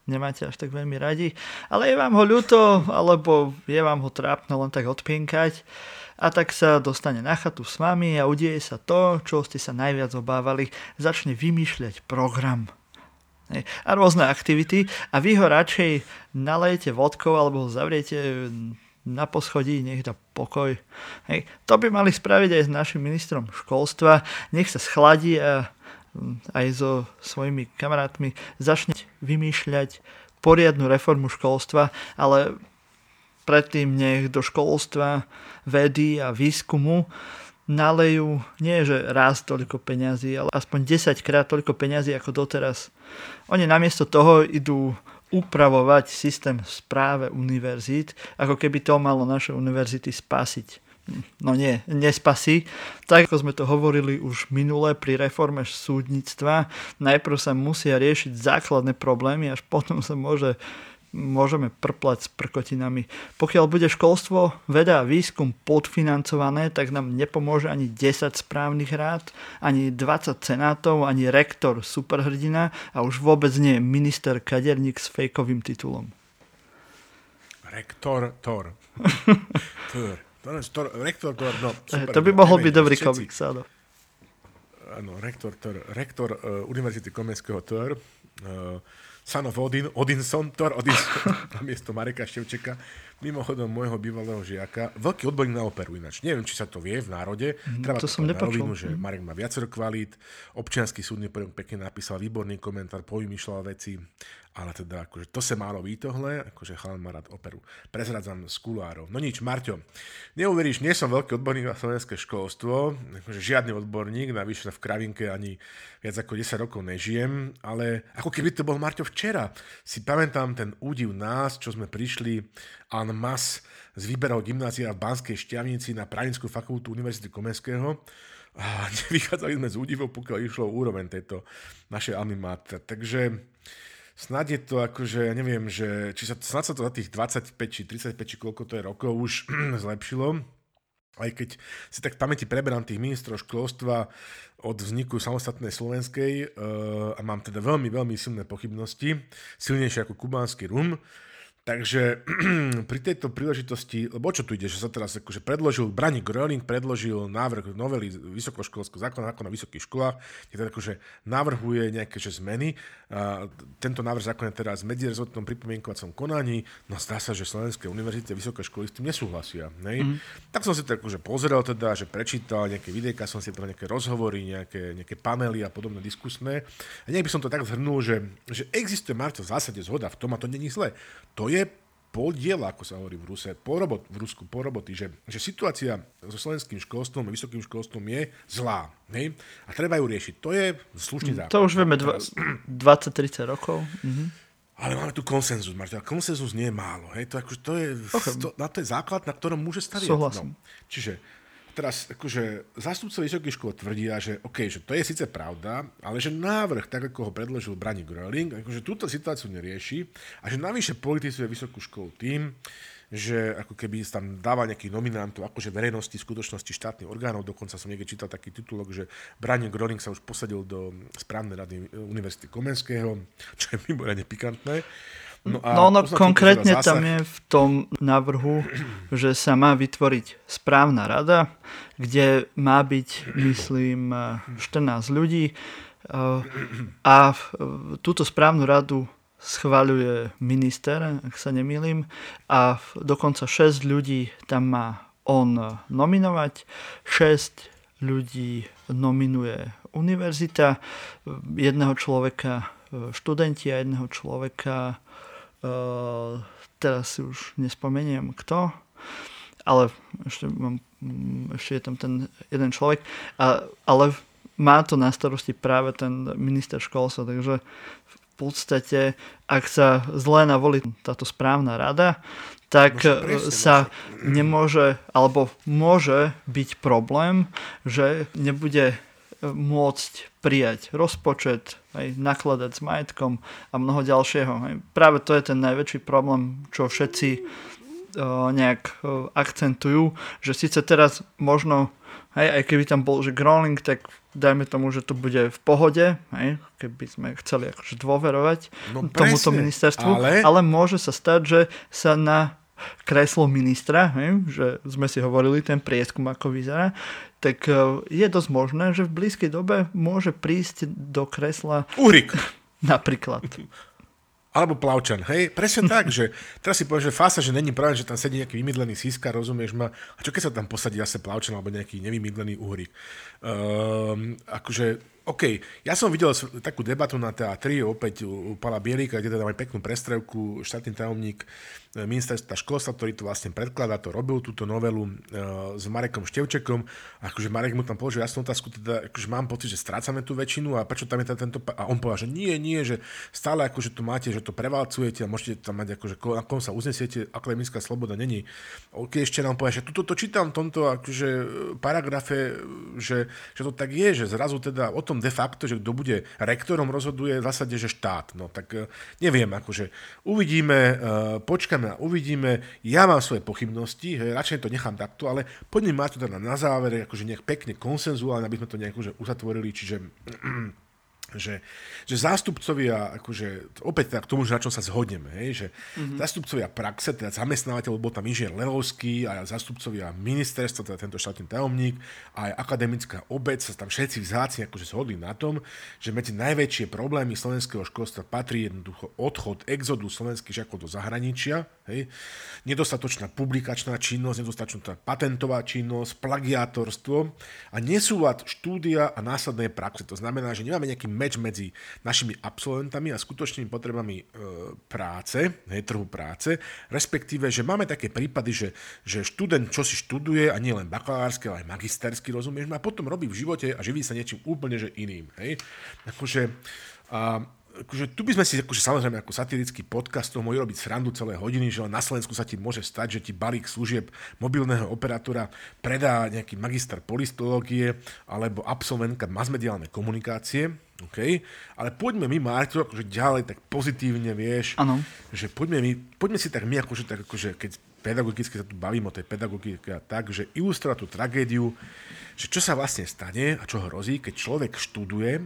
nemáte až tak veľmi radi, ale je vám ho ľúto, alebo je vám ho trápno len tak odpienkať a tak sa dostane na chatu s vami a udieje sa to, čo ste sa najviac obávali, začne vymýšľať program a rôzne aktivity a vy ho radšej nalejete vodkou alebo ho zavriete na poschodí, nech dá pokoj. Hej. To by mali spraviť aj s našim ministrom školstva. Nech sa schladí a aj so svojimi kamarátmi začne vymýšľať poriadnu reformu školstva, ale predtým nech do školstva, vedy a výskumu nalejú nie že raz toľko peňazí, ale aspoň 10 krát toľko peňazí ako doteraz. Oni namiesto toho idú upravovať systém správe univerzít, ako keby to malo naše univerzity spasiť no nie, nespasí. Tak ako sme to hovorili už minule pri reforme súdnictva, najprv sa musia riešiť základné problémy, až potom sa môže môžeme prplať s prkotinami. Pokiaľ bude školstvo, veda a výskum podfinancované, tak nám nepomôže ani 10 správnych rád, ani 20 senátov, ani rektor superhrdina a už vôbec nie minister kaderník s fejkovým titulom. Rektor. Thor. No, to, rektor Thor, no, super, to by mohol byť dobrý komiks, áno. Áno, rektor, Thor, rektor uh, Univerzity Komenského Thor, uh, son of Odin, Odinson, Thor Odinson, na miesto Mareka Števčeka, mimochodom môjho bývalého žiaka, veľký odborník na operu ináč. Neviem, či sa to vie v národe. Mm, Treba to som nepočul. Rovinu, že mhm. Marek má viacero kvalít, občianský súdny pekne napísal výborný komentár, povymýšľal veci ale teda akože to sa málo výtohle, akože chalan má rád operu. Prezradzam z kulárov. No nič, Marťo, neuveríš, nie som veľký odborník na slovenské školstvo, akože žiadny odborník, navyše v kravinke ani viac ako 10 rokov nežijem, ale ako keby to bol Marťo včera. Si pamätám ten údiv nás, čo sme prišli en masse z výberov gymnázia v Banskej Šťavnici na Právnickú fakultu Univerzity Komenského a nevychádzali sme z údivov, pokiaľ išlo o úroveň tejto našej almy. Takže snad je to akože, ja neviem, že, či sa, snad sa to za tých 25 či 35 či koľko to je rokov už zlepšilo. Aj keď si tak v pamäti preberám tých ministrov školstva od vzniku samostatnej slovenskej uh, a mám teda veľmi, veľmi silné pochybnosti, silnejšie ako kubánsky rum, Takže pri tejto príležitosti, lebo o čo tu ide, že sa teraz akože predložil, Brani Gröling predložil návrh novely vysokoškolského zákona, zákona o vysokých školách, kde teda akože navrhuje nejaké že zmeny. A tento návrh zákona je teraz v medzirezortnom pripomienkovacom konaní, no zdá sa, že slovenské univerzity a vysoké školy s tým nesúhlasia. Ne? Mm. Tak som si to akože pozrel teda, že prečítal nejaké videjka, som si povedal nejaké rozhovory, nejaké, nejaké panely a podobné diskusné. A nejak by som to tak zhrnul, že, že existuje Marto v zásade zhoda v tom, a to není zle. To je pol diela, ako sa hovorí v Ruse, pol robot, v Rusku, pol roboty, že, že situácia so slovenským školstvom a vysokým školstvom je zlá. Hej? A treba ju riešiť. To je slušný základ. To už vieme 20-30 rokov. Mhm. Ale máme tu konsenzus, Marta. Konsenzus nie je málo. Hej? To, akože, to, je, okay. to, na to je základ, na ktorom môže staviť. Súhlasím. No. Čiže teraz akože zástupcov vysokých škôl tvrdia, že OK, že to je síce pravda, ale že návrh, tak ako ho predložil Brani Gröling, akože túto situáciu nerieši a že navyše politizuje vysokú školu tým, že ako keby tam dáva nejakých nominantov, akože verejnosti, skutočnosti štátnych orgánov. Dokonca som niekde čítal taký titulok, že Brani Groning sa už posadil do správnej rady Univerzity Komenského, čo je mimoriadne pikantné. No, a no ono konkrétne tam je v tom návrhu, že sa má vytvoriť správna rada, kde má byť, myslím, 14 ľudí a túto správnu radu schváľuje minister, ak sa nemýlim, a dokonca 6 ľudí tam má on nominovať, 6 ľudí nominuje univerzita, jedného človeka študenti a jedného človeka Uh, teraz si už nespomeniem kto, ale ešte, mám, mm, ešte je tam ten jeden človek, a, ale má to na starosti práve ten minister školstva, takže v podstate, ak sa zle navolí táto správna rada, tak no, presne, sa môže. nemôže, alebo môže byť problém, že nebude môcť prijať rozpočet, aj nakladať s majetkom a mnoho ďalšieho. Aj práve to je ten najväčší problém, čo všetci uh, nejak uh, akcentujú, že síce teraz možno, aj, aj keby tam bol, že Groning, tak dajme tomu, že to bude v pohode, aj, keby sme chceli akože dôverovať no, tomuto ministerstvu, ale... ale môže sa stať, že sa na kreslo ministra, hej, že sme si hovorili ten prieskum, ako vyzerá, tak e, je dosť možné, že v blízkej dobe môže prísť do kresla... Uhrik. Napríklad. Alebo plavčan, hej? Presne tak, že teraz si poviem, že fása, že není pravda, že tam sedí nejaký vymydlený síska, rozumieš ma? A čo keď sa tam posadí zase plavčan alebo nejaký nevymydlený uhrik? Um, akože OK, ja som videl takú debatu na teatri, opäť u, Pala Bielika, kde teda máme peknú prestrevku, štátny tajomník e, ministerstva školstva, ktorý to vlastne predkladá, to robil túto novelu uh, s Marekom Števčekom. Akože Marek mu tam položil jasnú otázku, teda akože mám pocit, že strácame tú väčšinu a prečo tam je tento... A on povedal, že nie, nie, že stále akože to máte, že to prevalcujete a môžete tam mať akože, na kom sa uznesiete, akademická sloboda není. OK, ešte nám povedal, že toto to čítam v tomto akože paragrafe, že, že to tak je, že zrazu teda o tom potom de facto, že kto bude rektorom, rozhoduje v zásade, že štát. No tak e, neviem, akože uvidíme, e, počkáme a uvidíme. Ja mám svoje pochybnosti, hej, radšej to nechám takto, ale poďme mať to teda na záver, akože nejak pekne konsenzuálne, aby sme to nejak už uzatvorili, čiže že, že zástupcovia, akože, opäť teda k tomu, že na čom sa zhodneme, hej, že mm-hmm. zástupcovia praxe, teda zamestnávateľ, bol tam inžinier Lelovský a zástupcovia ministerstva, teda tento štátny tajomník a aj akademická obec sa tam všetci vzácne akože zhodli na tom, že medzi najväčšie problémy slovenského školstva patrí jednoducho odchod, exodu slovenských žiakov do zahraničia, hej, nedostatočná publikačná činnosť, nedostatočná patentová činnosť, plagiátorstvo a nesúlad štúdia a následnej praxe. To znamená, že nemáme nejaký meč medzi našimi absolventami a skutočnými potrebami e, práce, hej, trhu práce, respektíve, že máme také prípady, že, že študent čo si študuje a nie len bakalársky, ale aj magisterský, rozumieš, a potom robí v živote a živí sa niečím úplne že iným. Hej. Akože, a akože tu by sme si akože samozrejme ako satirický podcast toho mohli robiť srandu celé hodiny, že na Slovensku sa ti môže stať, že ti balík služieb mobilného operátora predá nejaký magister polistológie alebo absolventka masmediálnej komunikácie, OK? Ale poďme my, Marto, akože ďalej tak pozitívne, vieš, ano. že poďme, my, poďme si tak my, akože, tak akože, keď pedagogicky sa tu bavíme o tej pedagogike, tak, že ilustrovať tú tragédiu, že čo sa vlastne stane a čo hrozí, keď človek študuje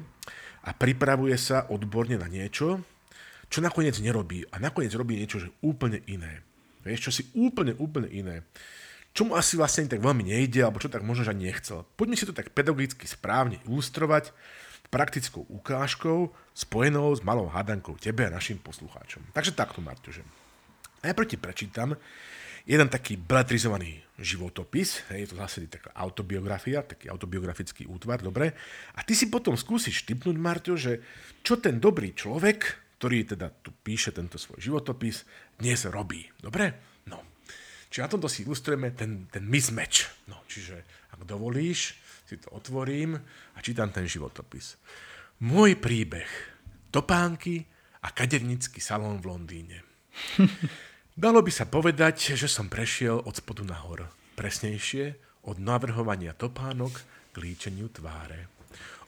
a pripravuje sa odborne na niečo, čo nakoniec nerobí. A nakoniec robí niečo, že úplne iné. Vieš, čo si úplne, úplne iné. Čo mu asi vlastne tak veľmi nejde, alebo čo tak možno, že nechcel. Poďme si to tak pedagogicky správne ilustrovať praktickou ukážkou spojenou s malou hádankou tebe a našim poslucháčom. Takže takto, Marťo, že najprv ti prečítam jeden taký beletrizovaný životopis, hej, je to zase taká autobiografia, taký autobiografický útvar, dobre. A ty si potom skúsiš typnúť, Marťo, že čo ten dobrý človek ktorý teda tu píše tento svoj životopis, dnes robí. Dobre? No. Čiže na tomto si ilustrujeme ten, ten mismatch. No, čiže ak dovolíš, si to otvorím a čítam ten životopis. Môj príbeh. Topánky a kadernický salón v Londýne. Dalo by sa povedať, že som prešiel od spodu nahor. Presnejšie, od navrhovania topánok k líčeniu tváre.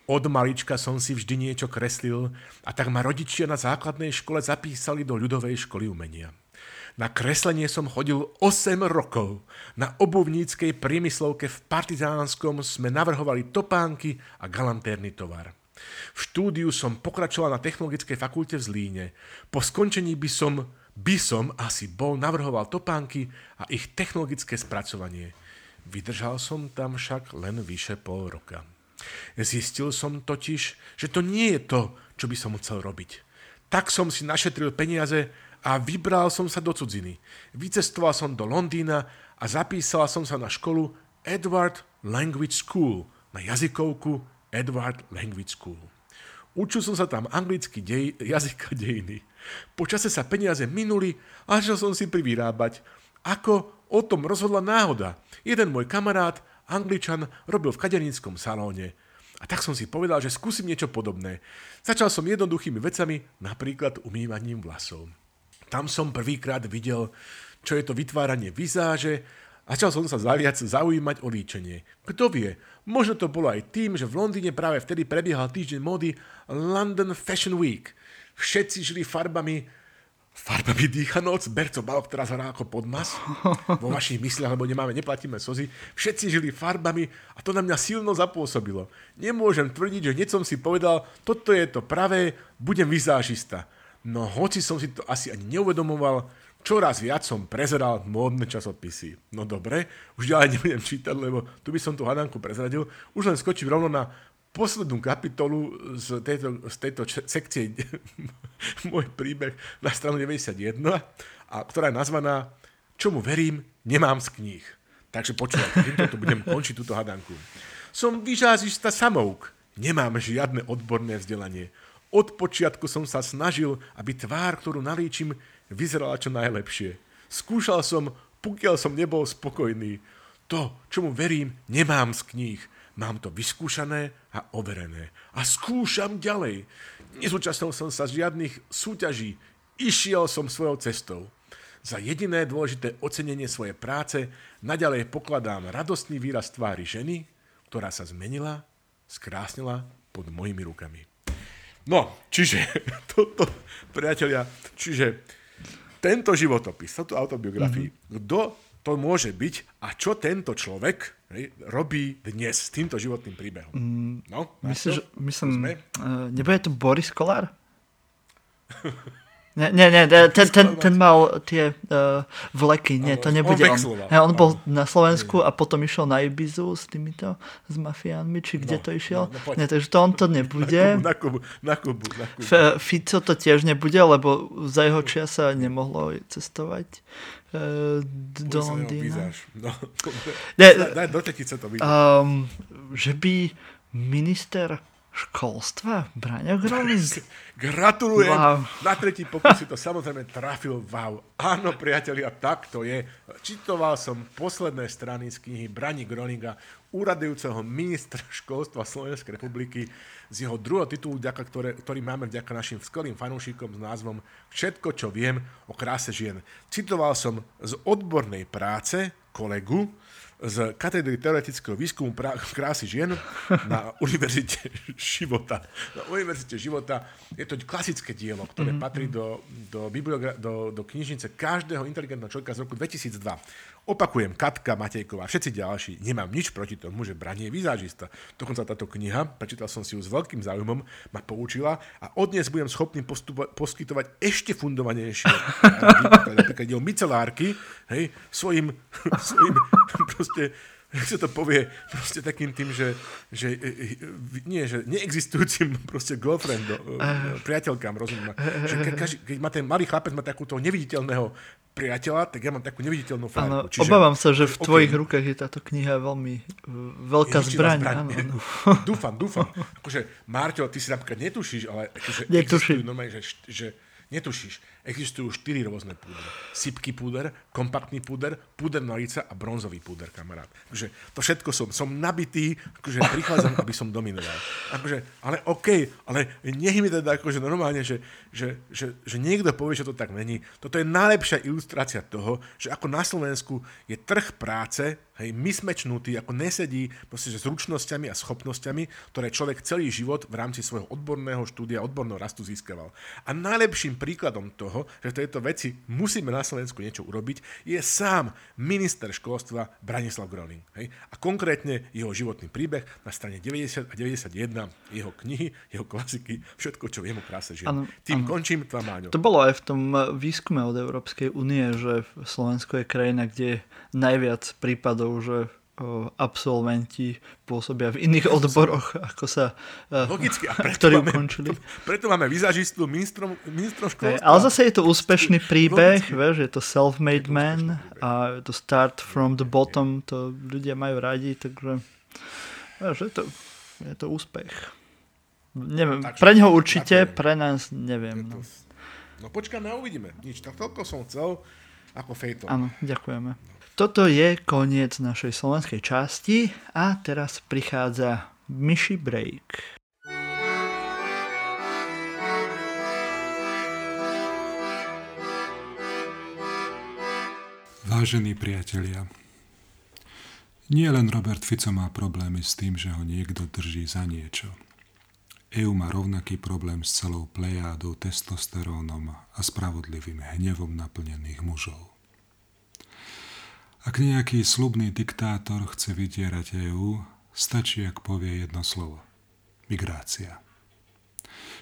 Od malička som si vždy niečo kreslil a tak ma rodičia na základnej škole zapísali do ľudovej školy umenia. Na kreslenie som chodil 8 rokov. Na obuvníckej priemyslovke v Partizánskom sme navrhovali topánky a galantérny tovar. V štúdiu som pokračoval na Technologickej fakulte v Zlíne. Po skončení by som, by som asi bol navrhoval topánky a ich technologické spracovanie. Vydržal som tam však len vyše pol roka. Zistil som totiž, že to nie je to, čo by som chcel robiť. Tak som si našetril peniaze a vybral som sa do cudziny. Vycestoval som do Londýna a zapísal som sa na školu Edward Language School, na jazykovku Edward Language School. Učil som sa tam anglicky dej, jazyka dejiny. Počase sa peniaze minuli a začal som si privyrábať. Ako o tom rozhodla náhoda. Jeden môj kamarát Angličan robil v kaderníckom salóne. A tak som si povedal, že skúsim niečo podobné. Začal som jednoduchými vecami, napríklad umývaním vlasov. Tam som prvýkrát videl, čo je to vytváranie vizáže a začal som sa zaviac zaujímať o líčenie. Kto vie, možno to bolo aj tým, že v Londýne práve vtedy prebiehal týždeň módy London Fashion Week. Všetci žili farbami farbami dýcha noc, Berco Balok teraz hrá ako podmas vo vašich mysliach, lebo nemáme, neplatíme sozy. Všetci žili farbami a to na mňa silno zapôsobilo. Nemôžem tvrdiť, že hneď som si povedal, toto je to pravé, budem vizážista. No hoci som si to asi ani neuvedomoval, čoraz viac som prezeral módne časopisy. No dobre, už ďalej nebudem čítať, lebo tu by som tú hadanku prezradil. Už len skočím rovno na poslednú kapitolu z tejto, z tejto sekcie Môj príbeh na stranu 91, a ktorá je nazvaná Čomu verím, nemám z kníh. Takže počúvajte, týmto tu budem končiť túto hadanku. Som vyžázista samouk. Nemám žiadne odborné vzdelanie. Od počiatku som sa snažil, aby tvár, ktorú nalíčim, vyzerala čo najlepšie. Skúšal som, pokiaľ som nebol spokojný. To, čomu verím, nemám z kníh. Mám to vyskúšané a overené. A skúšam ďalej. Nezúčastnil som sa žiadnych súťaží. Išiel som svojou cestou. Za jediné dôležité ocenenie svojej práce naďalej pokladám radostný výraz tvári ženy, ktorá sa zmenila, skrásnila pod mojimi rukami. No, čiže toto, priatelia, čiže tento životopis, táto autobiografii, mm-hmm. kto to môže byť a čo tento človek robí dnes s týmto životným príbehom. Mm, no, myslím, že, myslím, uh, nebude to Boris Kolár? Nie, nie, nie ten, ten, ten mal tie uh, vleky, nie, to nebude on. On, on bol na Slovensku a potom išiel na Ibizu s týmito, s mafiánmi, či kde no, to išiel. No, no, nie, takže to on to nebude. Na Kubu, na Kubu, na Kubu. F- Fico to tiež nebude, lebo za jeho čia sa nemohlo cestovať uh, do Londýna. No, daj, daj do to Um, že by minister školstva? Braňo Groning? Gratulujem. Wow. Na tretí pokus si to samozrejme trafil. Wow. Áno, priatelia, tak to je. Čitoval som posledné strany z knihy Brani Groninga, úradujúceho ministra školstva Slovenskej republiky z jeho druhého titulu, ktoré, ktorý máme vďaka našim skvelým fanúšikom s názvom Všetko, čo viem o kráse žien. Citoval som z odbornej práce kolegu, z katedry teoretického výskumu krásy žien na Univerzite života. Na Univerzite života je to klasické dielo, ktoré mm-hmm. patrí do, do, do, do knižnice každého inteligentného človeka z roku 2002. Opakujem, Katka Matejková, všetci ďalší, nemám nič proti tomu, že Branie je vizážista. Dokonca táto kniha, prečítal som si ju s veľkým záujmom, ma poučila a od dnes budem schopný postupo- poskytovať ešte fundovanejšie napríklad ide o micelárky, hej, svojim, svojim proste jak sa to povie, proste takým tým, že, že nie, že neexistujúcim proste girlfriendom, priateľkám, rozumiem. Že keď, keď má ten malý chlapec má takúto neviditeľného priateľa, tak ja mám takú neviditeľnú frajerku. Čiže, obávam sa, že v okay. tvojich rukách je táto kniha veľmi veľká zbraň. zbraň. Áno, áno. dúfam, dúfam. Akože, Márťo, ty si napríklad netušíš, ale akože Netuším. normálne, že, že netušíš. Existujú štyri rôzne púdre. Sypký púder, kompaktný púder, púder na lica a bronzový púder, kamarát. Takže to všetko som, som nabitý, akože prichádzam, aby som dominoval. Akože, ale OK, ale nech mi teda akože normálne, že, že, že, že niekto povie, že to tak není. Toto je najlepšia ilustrácia toho, že ako na Slovensku je trh práce hej, mysmečnutý, ako nesedí proste, že s ručnosťami a schopnosťami, ktoré človek celý život v rámci svojho odborného štúdia, odborného rastu získaval. A najlepším príkladom toho, že v tejto veci musíme na Slovensku niečo urobiť, je sám minister školstva Branislav Groning. Hej. A konkrétne jeho životný príbeh na strane 90 a 91, jeho knihy, jeho klasiky, všetko, čo v jemu kráse žije. Ano, Tým ano. končím, tvá Máňo. To bolo aj v tom výskume od Európskej únie, že Slovensko je krajina, kde najviac prípadov, že absolventi pôsobia v iných odboroch, ako sa Logicky, a preto ktorí máme, ukončili. Preto máme vizažistu ministrom, ministrom školstva. Ale zase je to úspešný príbeh, vieš, je to self-made man a to start from the bottom, to ľudia majú radi, takže vieš, je to, je to úspech. Neviem, takže, pre neho určite, pre nás neviem. No. no počkáme a uvidíme. Nič, tak toľko som chcel ako fejto. Áno, ďakujeme. Toto je koniec našej slovenskej časti a teraz prichádza myši break. Vážení priatelia, nie len Robert Fico má problémy s tým, že ho niekto drží za niečo. EU má rovnaký problém s celou plejádou testosterónom a spravodlivým hnevom naplnených mužov. Ak nejaký slubný diktátor chce vydierať EÚ, stačí, ak povie jedno slovo. Migrácia.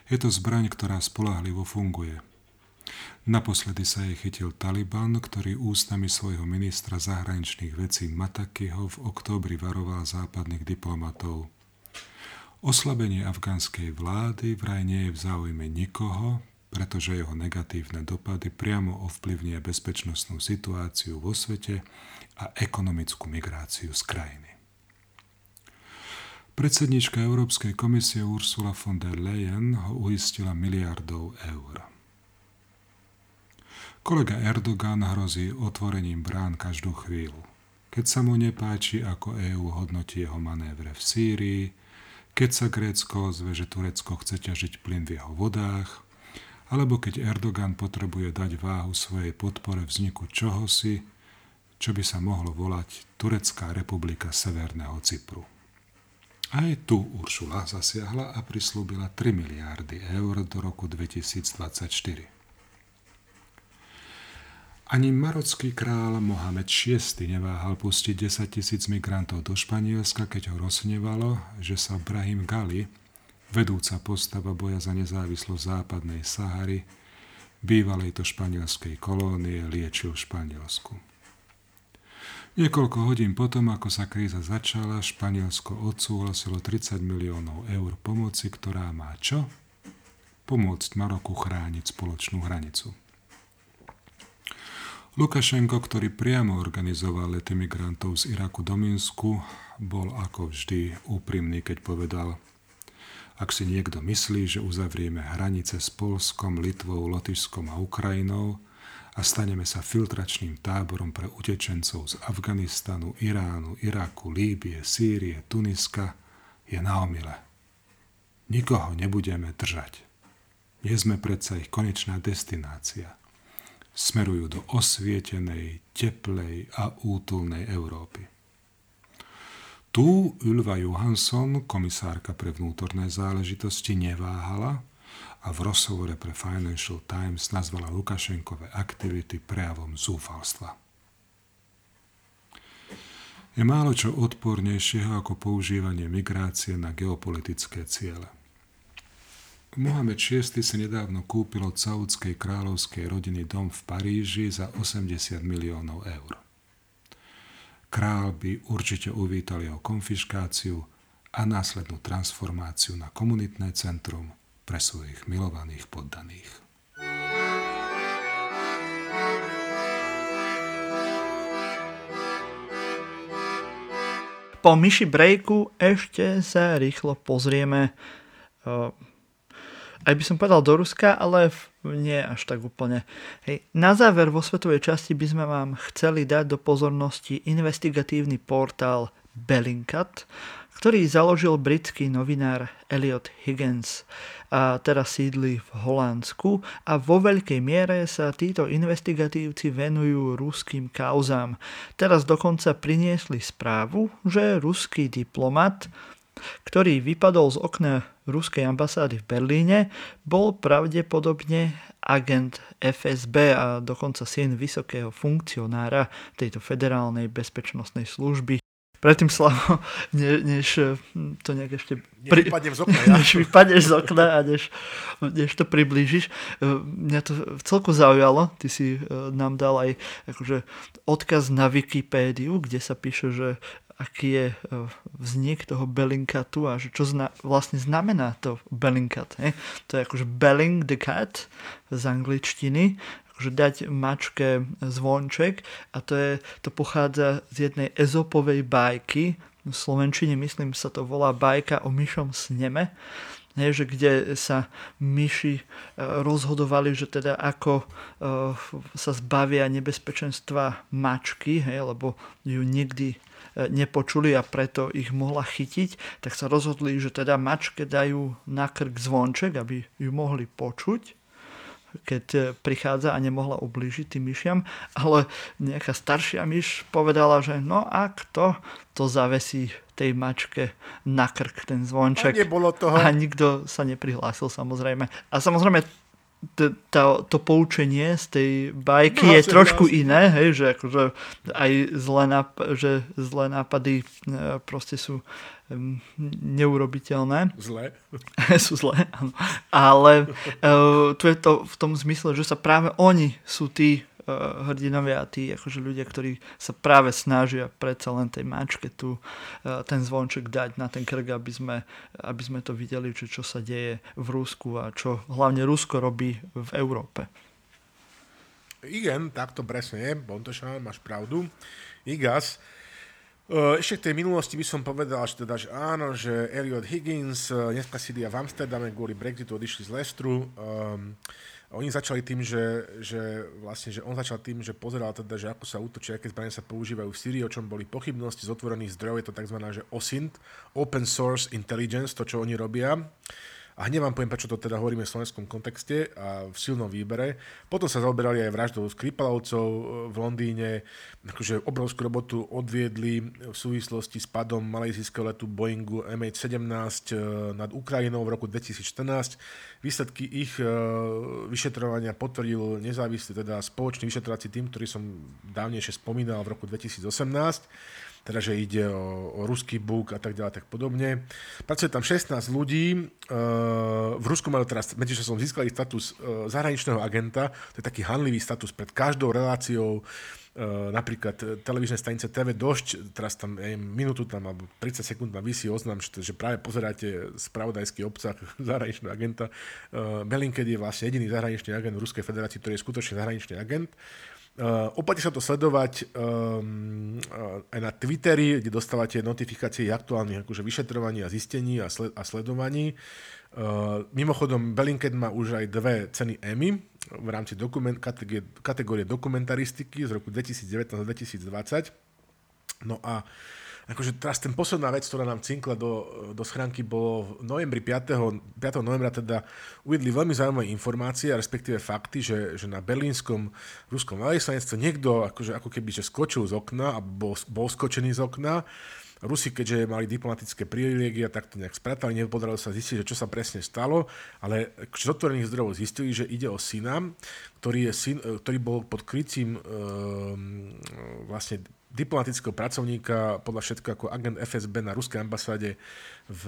Je to zbraň, ktorá spolahlivo funguje. Naposledy sa jej chytil Taliban, ktorý ústami svojho ministra zahraničných vecí Matakiho v októbri varoval západných diplomatov. Oslabenie afgánskej vlády vraj nie je v záujme nikoho, pretože jeho negatívne dopady priamo ovplyvnia bezpečnostnú situáciu vo svete a ekonomickú migráciu z krajiny. Predsednička Európskej komisie Ursula von der Leyen ho uistila miliardov eur. Kolega Erdogan hrozí otvorením brán každú chvíľu. Keď sa mu nepáči, ako EÚ hodnotí jeho manévre v Sýrii, keď sa Grécko ozve, že Turecko chce ťažiť plyn v jeho vodách, alebo keď Erdogan potrebuje dať váhu svojej podpore vzniku čohosi, čo by sa mohlo volať Turecká republika Severného Cypru. Aj tu Uršula zasiahla a prislúbila 3 miliardy eur do roku 2024. Ani marocký král Mohamed VI neváhal pustiť 10 tisíc migrantov do Španielska, keď ho rozhnevalo, že sa Brahim Gali, vedúca postava boja za nezávislosť západnej Sahary, bývalej to španielskej kolónie, liečil v Španielsku. Niekoľko hodín potom, ako sa kríza začala, Španielsko odsúhlasilo 30 miliónov eur pomoci, ktorá má čo? Pomôcť Maroku chrániť spoločnú hranicu. Lukašenko, ktorý priamo organizoval lety migrantov z Iraku do Minsku, bol ako vždy úprimný, keď povedal – ak si niekto myslí, že uzavrieme hranice s Polskom, Litvou, Lotyšskom a Ukrajinou a staneme sa filtračným táborom pre utečencov z Afganistanu, Iránu, Iraku, Líbie, Sýrie, Tuniska, je na omyle. Nikoho nebudeme držať. Nie sme predsa ich konečná destinácia. Smerujú do osvietenej, teplej a útulnej Európy. Tu Ylva Johansson, komisárka pre vnútorné záležitosti, neváhala a v rozhovore pre Financial Times nazvala Lukašenkové aktivity prejavom zúfalstva. Je málo čo odpornejšieho ako používanie migrácie na geopolitické ciele. Mohamed VI si nedávno kúpil od saudskej kráľovskej rodiny dom v Paríži za 80 miliónov eur. Král by určite uvítal jeho konfiškáciu a následnú transformáciu na komunitné centrum pre svojich milovaných poddaných. Po myši breaku ešte sa rýchlo pozrieme uh, aj by som povedal do Ruska, ale nie až tak úplne. Hej. Na záver vo svetovej časti by sme vám chceli dať do pozornosti investigatívny portál Bellingcat, ktorý založil britský novinár Elliot Higgins a teraz sídli v Holandsku a vo veľkej miere sa títo investigatívci venujú ruským kauzám. Teraz dokonca priniesli správu, že ruský diplomat ktorý vypadol z okna ruskej ambasády v Berlíne, bol pravdepodobne agent FSB a dokonca syn vysokého funkcionára tejto federálnej bezpečnostnej služby. Predtým Slavo, ne, než hm, to nejak ešte... Pri... Než z okna, ja. než vypadneš z okna a než, než to priblížiš. Eh, mňa to celku zaujalo. Ty si eh, nám dal aj akože, odkaz na Wikipédiu, kde sa píše, že aký je e, vznik toho Bellingcatu a že čo zna, vlastne znamená to Bellingcat. He? To je akože Belling the cat z angličtiny, akože dať mačke zvonček a to, je, to pochádza z jednej ezopovej bajky, v Slovenčine myslím sa to volá bajka o myšom sneme, nie, že kde sa myši e, rozhodovali, že teda ako e, sa zbavia nebezpečenstva mačky, hej, lebo ju nikdy nepočuli a preto ich mohla chytiť, tak sa rozhodli, že teda mačke dajú na krk zvonček, aby ju mohli počuť keď e, prichádza a nemohla ublížiť tým myšiam, ale nejaká staršia myš povedala, že no ak to, to zavesí tej mačke na krk ten zvonček. A nebolo toho. A nikto sa neprihlásil samozrejme. A samozrejme to, to, to poučenie z tej bajky no, je trošku vlastne. iné, hej, že akože aj zlé, náp- že zlé nápady e, proste sú neurobiteľné. Zlé. sú zlé, áno. Ale uh, tu je to v tom zmysle, že sa práve oni sú tí uh, hrdinovia a tí akože ľudia, ktorí sa práve snažia predsa len tej mačke tu uh, ten zvonček dať na ten krk, aby sme, aby sme to videli, čo, čo sa deje v Rusku a čo hlavne Rusko robí v Európe. Igen, tak to presne je, Bontošan, máš pravdu. Igas, uh, ešte k tej minulosti by som povedal, že, teda, že áno, že Elliot Higgins dneska sídia v Amsterdame kvôli Brexitu odišli z Lestru. Um, oni začali tým, že, že, vlastne, že on začal tým, že pozeral teda, že ako sa útočí, aké zbranie sa používajú v Syrii, o čom boli pochybnosti z otvorených zdrojov, je to tzv. že OSINT, Open Source Intelligence, to, čo oni robia. A hneď vám poviem, prečo to teda hovoríme v slovenskom kontexte a v silnom výbere. Potom sa zaoberali aj vraždou Skripalovcov e, v Londýne. Akože obrovskú robotu odviedli v súvislosti s padom malajzijského letu Boeingu MH17 e, nad Ukrajinou v roku 2014. Výsledky ich e, vyšetrovania potvrdil nezávislý, teda spoločný vyšetrovací tým, ktorý som dávnejšie spomínal v roku 2018 teda že ide o, o ruský buk a tak ďalej, tak podobne. Pracuje tam 16 ľudí, uh, v Rusku majú teraz, medzi som získali status uh, zahraničného agenta, to je taký hanlivý status pred každou reláciou, Uh, napríklad televízne stanice TV Došť, teraz tam aj minútu tam, alebo 30 sekúnd tam vysí oznam, že, práve pozeráte spravodajský obsah zahraničného agenta. Belinked je vlastne jediný zahraničný agent v Ruskej federácii, ktorý je skutočne zahraničný agent. Uh, sa to sledovať um, aj na Twitteri, kde dostávate notifikácie aktuálnych akože vyšetrovaní a zistení a, sled- a sledovaní. Uh, mimochodom, Bellingcat má už aj dve ceny Emmy v rámci dokument, kategórie, kategórie dokumentaristiky z roku 2019 a 2020. No a akože teraz ten posledná vec, ktorá nám cinkla do, do schránky, bolo v novembri 5. 5. novembra teda uvedli veľmi zaujímavé informácie, respektíve fakty, že, že na berlínskom ruskom veľvyslanectve niekto akože, ako keby že skočil z okna a bol, bol skočený z okna. Rusi, keďže mali diplomatické privilégia, tak to nejak spratali, nepodarilo sa zistiť, že čo sa presne stalo, ale z otvorených zdrojov zistili, že ide o syna, ktorý, je syn, ktorý bol pod krycím e, vlastne diplomatického pracovníka, podľa všetko ako agent FSB na ruskej ambasáde v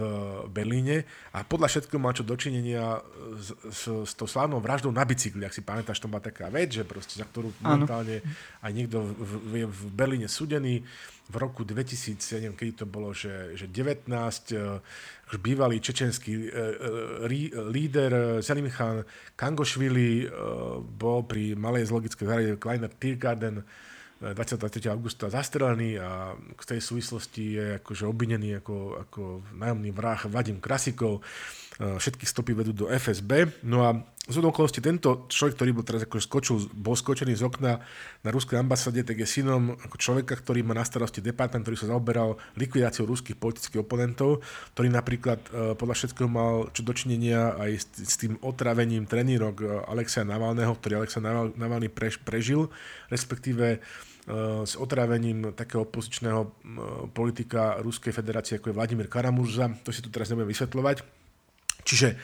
Berlíne. A podľa všetko mal čo dočinenia s, s, s tou slávnou vraždou na bicykli, ak si pamätáš, to bola taká vec, že proste, za ktorú momentálne aj niekto v, v, v Berlíne súdený. V roku 2007, kedy to bolo, že, že 19, už bývalý čečenský líder Zelim Khan Kangošvili bol pri malej zoologickej zariadení Kleiner Tiergarten 23. augusta zastrelený a v tej súvislosti je akože obvinený ako, ako nájomný vrah Vadim Krasikov. E, všetky stopy vedú do FSB. No a z okolností tento človek, ktorý bol teraz akože skočil, bol skočený z okna na ruskej ambasáde, tak je synom ako človeka, ktorý má na starosti department, ktorý sa zaoberal likvidáciou ruských politických oponentov, ktorý napríklad e, podľa všetkého mal čo dočinenia aj s, tým otravením trenírok e, Alexeja Navalného, ktorý Alexej Navalný prežil, respektíve s otrávením takého opozičného eh, politika Ruskej federácie, ako je Vladimír Karamurza. To si tu teraz nebudem vysvetľovať. Čiže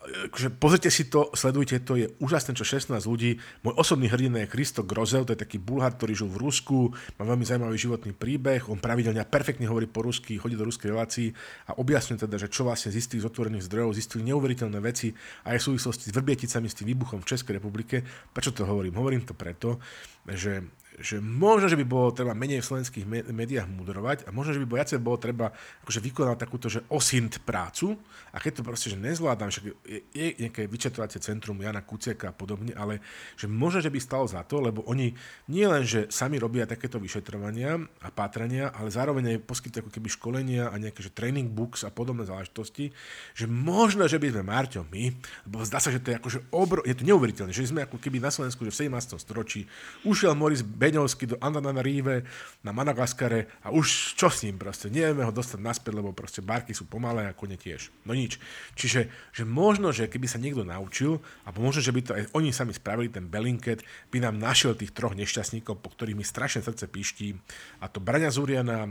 akože pozrite si to, sledujte to, je úžasné, čo 16 ľudí. Môj osobný hrdina je Kristo Grozel, to je taký bulhár, ktorý žil v Rusku, má veľmi zaujímavý životný príbeh, on pravidelne perfektne hovorí po rusky, chodí do ruskej relácii a objasňuje teda, že čo vlastne z istých z otvorených zdrojov zistili neuveriteľné veci aj v súvislosti s Vrbieticami, s tým výbuchom v Českej republike. Prečo to hovorím? Hovorím to preto, že že možno, že by bolo treba menej v slovenských médiách mudrovať a možno, že by bolo viacej bolo treba akože vykonať takúto, že osint prácu a keď to proste, že nezvládam, však je, je nejaké vyčetovacie centrum Jana Kuciaka a podobne, ale že možno, že by stalo za to, lebo oni nie len, že sami robia takéto vyšetrovania a pátrania, ale zároveň aj poskytujú ako keby školenia a nejaké že training books a podobné záležitosti, že možno, že by sme Marťo my, lebo zdá sa, že to je akože obro, je to neuveriteľné, že sme ako keby na Slovensku, že v 17. storočí ušiel Moris Beňovský do Antananarive na Madagaskare a už čo s ním proste, nevieme ho dostať naspäť, lebo proste barky sú pomalé a kone tiež. No nič. Čiže že možno, že keby sa niekto naučil, alebo možno, že by to aj oni sami spravili, ten Belinket, by nám našiel tých troch nešťastníkov, po ktorých mi strašne srdce píští, a to Braňa Zuriana, e,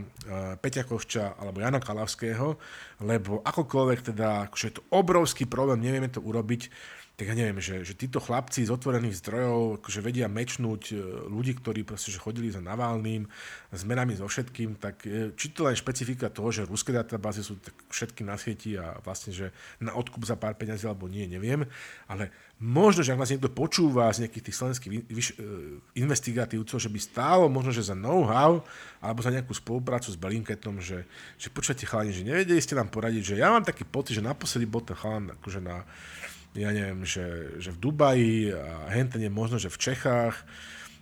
Peťa Košča alebo Jana Kalavského, lebo akokoľvek teda, akože je to obrovský problém, nevieme to urobiť, tak ja neviem, že, že títo chlapci z otvorených zdrojov akože vedia mečnúť e, ľudí, ktorí proste že chodili za Navalným, s menami so všetkým, tak e, či to len špecifika toho, že ruské databázy sú tak všetky na sieti a vlastne, že na odkup za pár peňazí alebo nie, neviem, ale možno, že ak nás niekto počúva z nejakých tých slovenských e, investigatívcov, že by stálo možno, že za know-how alebo za nejakú spoluprácu s Belinketom, že, že počujete chalani, že nevedeli ste nám poradiť, že ja mám taký pocit, že naposledy bol ten chalan akože na ja neviem, že, že v Dubaji a henten je možno, že v Čechách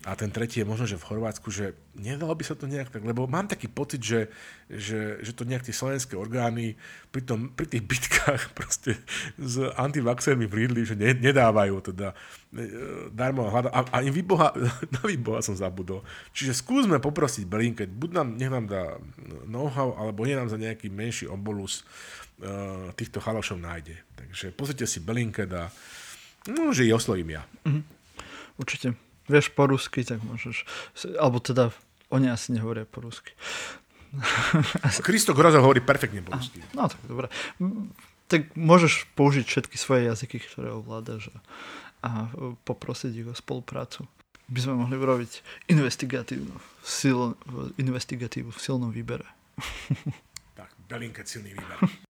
a ten tretí je možno, že v Chorvátsku, že nedalo by sa to nejak tak, lebo mám taký pocit, že, že, že to nejak tie slovenské orgány pri, tom, pri tých bitkách proste s antivaxermi prídli, že ne, nedávajú teda e, darmo hľada. A, a im výboha, na výboha som zabudol. Čiže skúsme poprosiť Blinket, buď nám, nech nám dá know-how, alebo nie nám za nejaký menší obolus týchto chalošov nájde. Takže pozrite si Blinket a no, že ich oslovím ja. Mm-hmm. Určite vieš po rusky, tak môžeš, alebo teda oni asi nehovoria po rusky. Kristo Groza hovorí perfektne po rusky. No tak dobre. Tak môžeš použiť všetky svoje jazyky, ktoré ovládaš a, a poprosiť ich o spoluprácu. By sme mohli urobiť investigatívnu, sil, investigatívu v silnom výbere. tak, Belinket silný výber.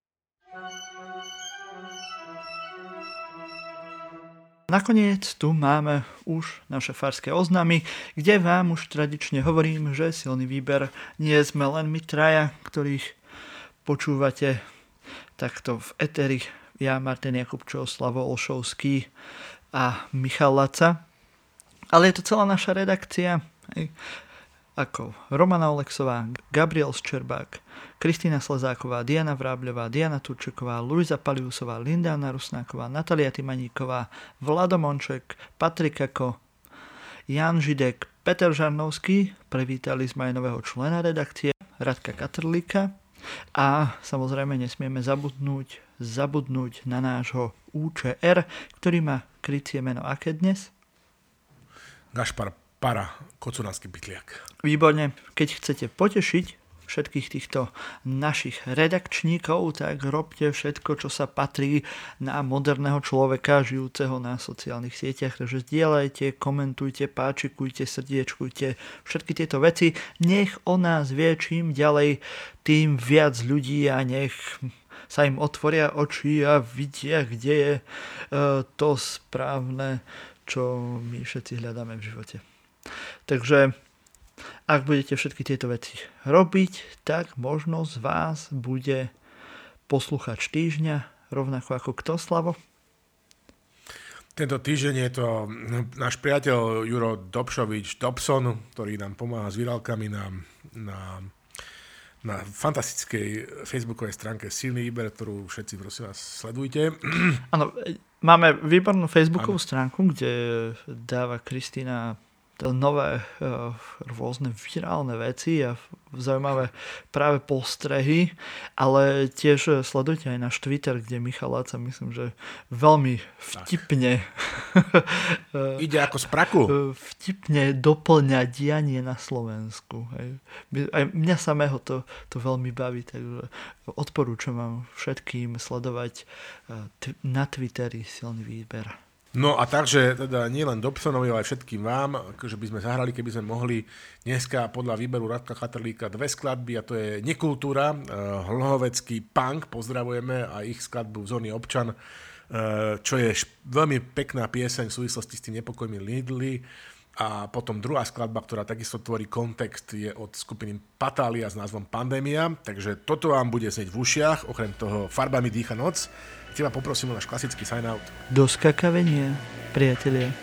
Nakoniec tu máme už naše farské oznámy, kde vám už tradične hovorím, že silný výber nie sme len my traja, ktorých počúvate takto v Eteri. Ja, Martin Jakubčov, Slavo Olšovský a Michal Laca. Ale je to celá naša redakcia. Ako Romana Oleksová, Gabriel Ščerbák, Kristýna Slezáková, Diana Vrábľová, Diana Turčeková, Luisa Paliusová, Lindána Rusnáková, Natalia Timaníková, Vlado Monček, Patrik Ako, Jan Židek, Peter Žarnovský, privítali sme aj nového člena redakcie, Radka Katrlíka a samozrejme nesmieme zabudnúť, zabudnúť na nášho UČR, ktorý má krycie meno aké dnes? Gašpar Para, kocunánsky bytliak. Výborne, keď chcete potešiť všetkých týchto našich redakčníkov, tak robte všetko, čo sa patrí na moderného človeka žijúceho na sociálnych sieťach. Takže zdieľajte, komentujte, páčikujte, srdiečkujte, všetky tieto veci. Nech o nás vie čím ďalej, tým viac ľudí a nech sa im otvoria oči a vidia, kde je e, to správne, čo my všetci hľadáme v živote. Takže ak budete všetky tieto veci robiť, tak možno z vás bude posluchač týždňa, rovnako ako kto, Slavo? Tento týždeň je to náš priateľ Juro Dobšovič Dobson, ktorý nám pomáha s virálkami na, na na fantastickej facebookovej stránke Silný výber, ktorú všetci prosím vás sledujte. Áno, máme výbornú facebookovú ano. stránku, kde dáva Kristýna nové uh, rôzne virálne veci a zaujímavé práve postrehy, ale tiež sledujte aj náš Twitter, kde Michal Láca myslím, že veľmi vtipne ide ako z praku. vtipne doplňa dianie na Slovensku. Aj mňa samého to, to veľmi baví, takže odporúčam vám všetkým sledovať na Twitteri silný výber. No a takže teda nielen Dobsonovi, ale aj všetkým vám, že akože by sme zahrali, keby sme mohli dneska podľa výberu Radka Chatrlíka dve skladby a to je Nekultúra, uh, Hlhovecký punk, pozdravujeme a ich skladbu Vzorný občan, uh, čo je veľmi pekná pieseň v súvislosti s tým nepokojmi Lidly. A potom druhá skladba, ktorá takisto tvorí kontext, je od skupiny Patália s názvom Pandémia. Takže toto vám bude znieť v ušiach, okrem toho Farbami dýcha noc teba poprosím o náš klasický sign-out. Do skakavenia, priatelia.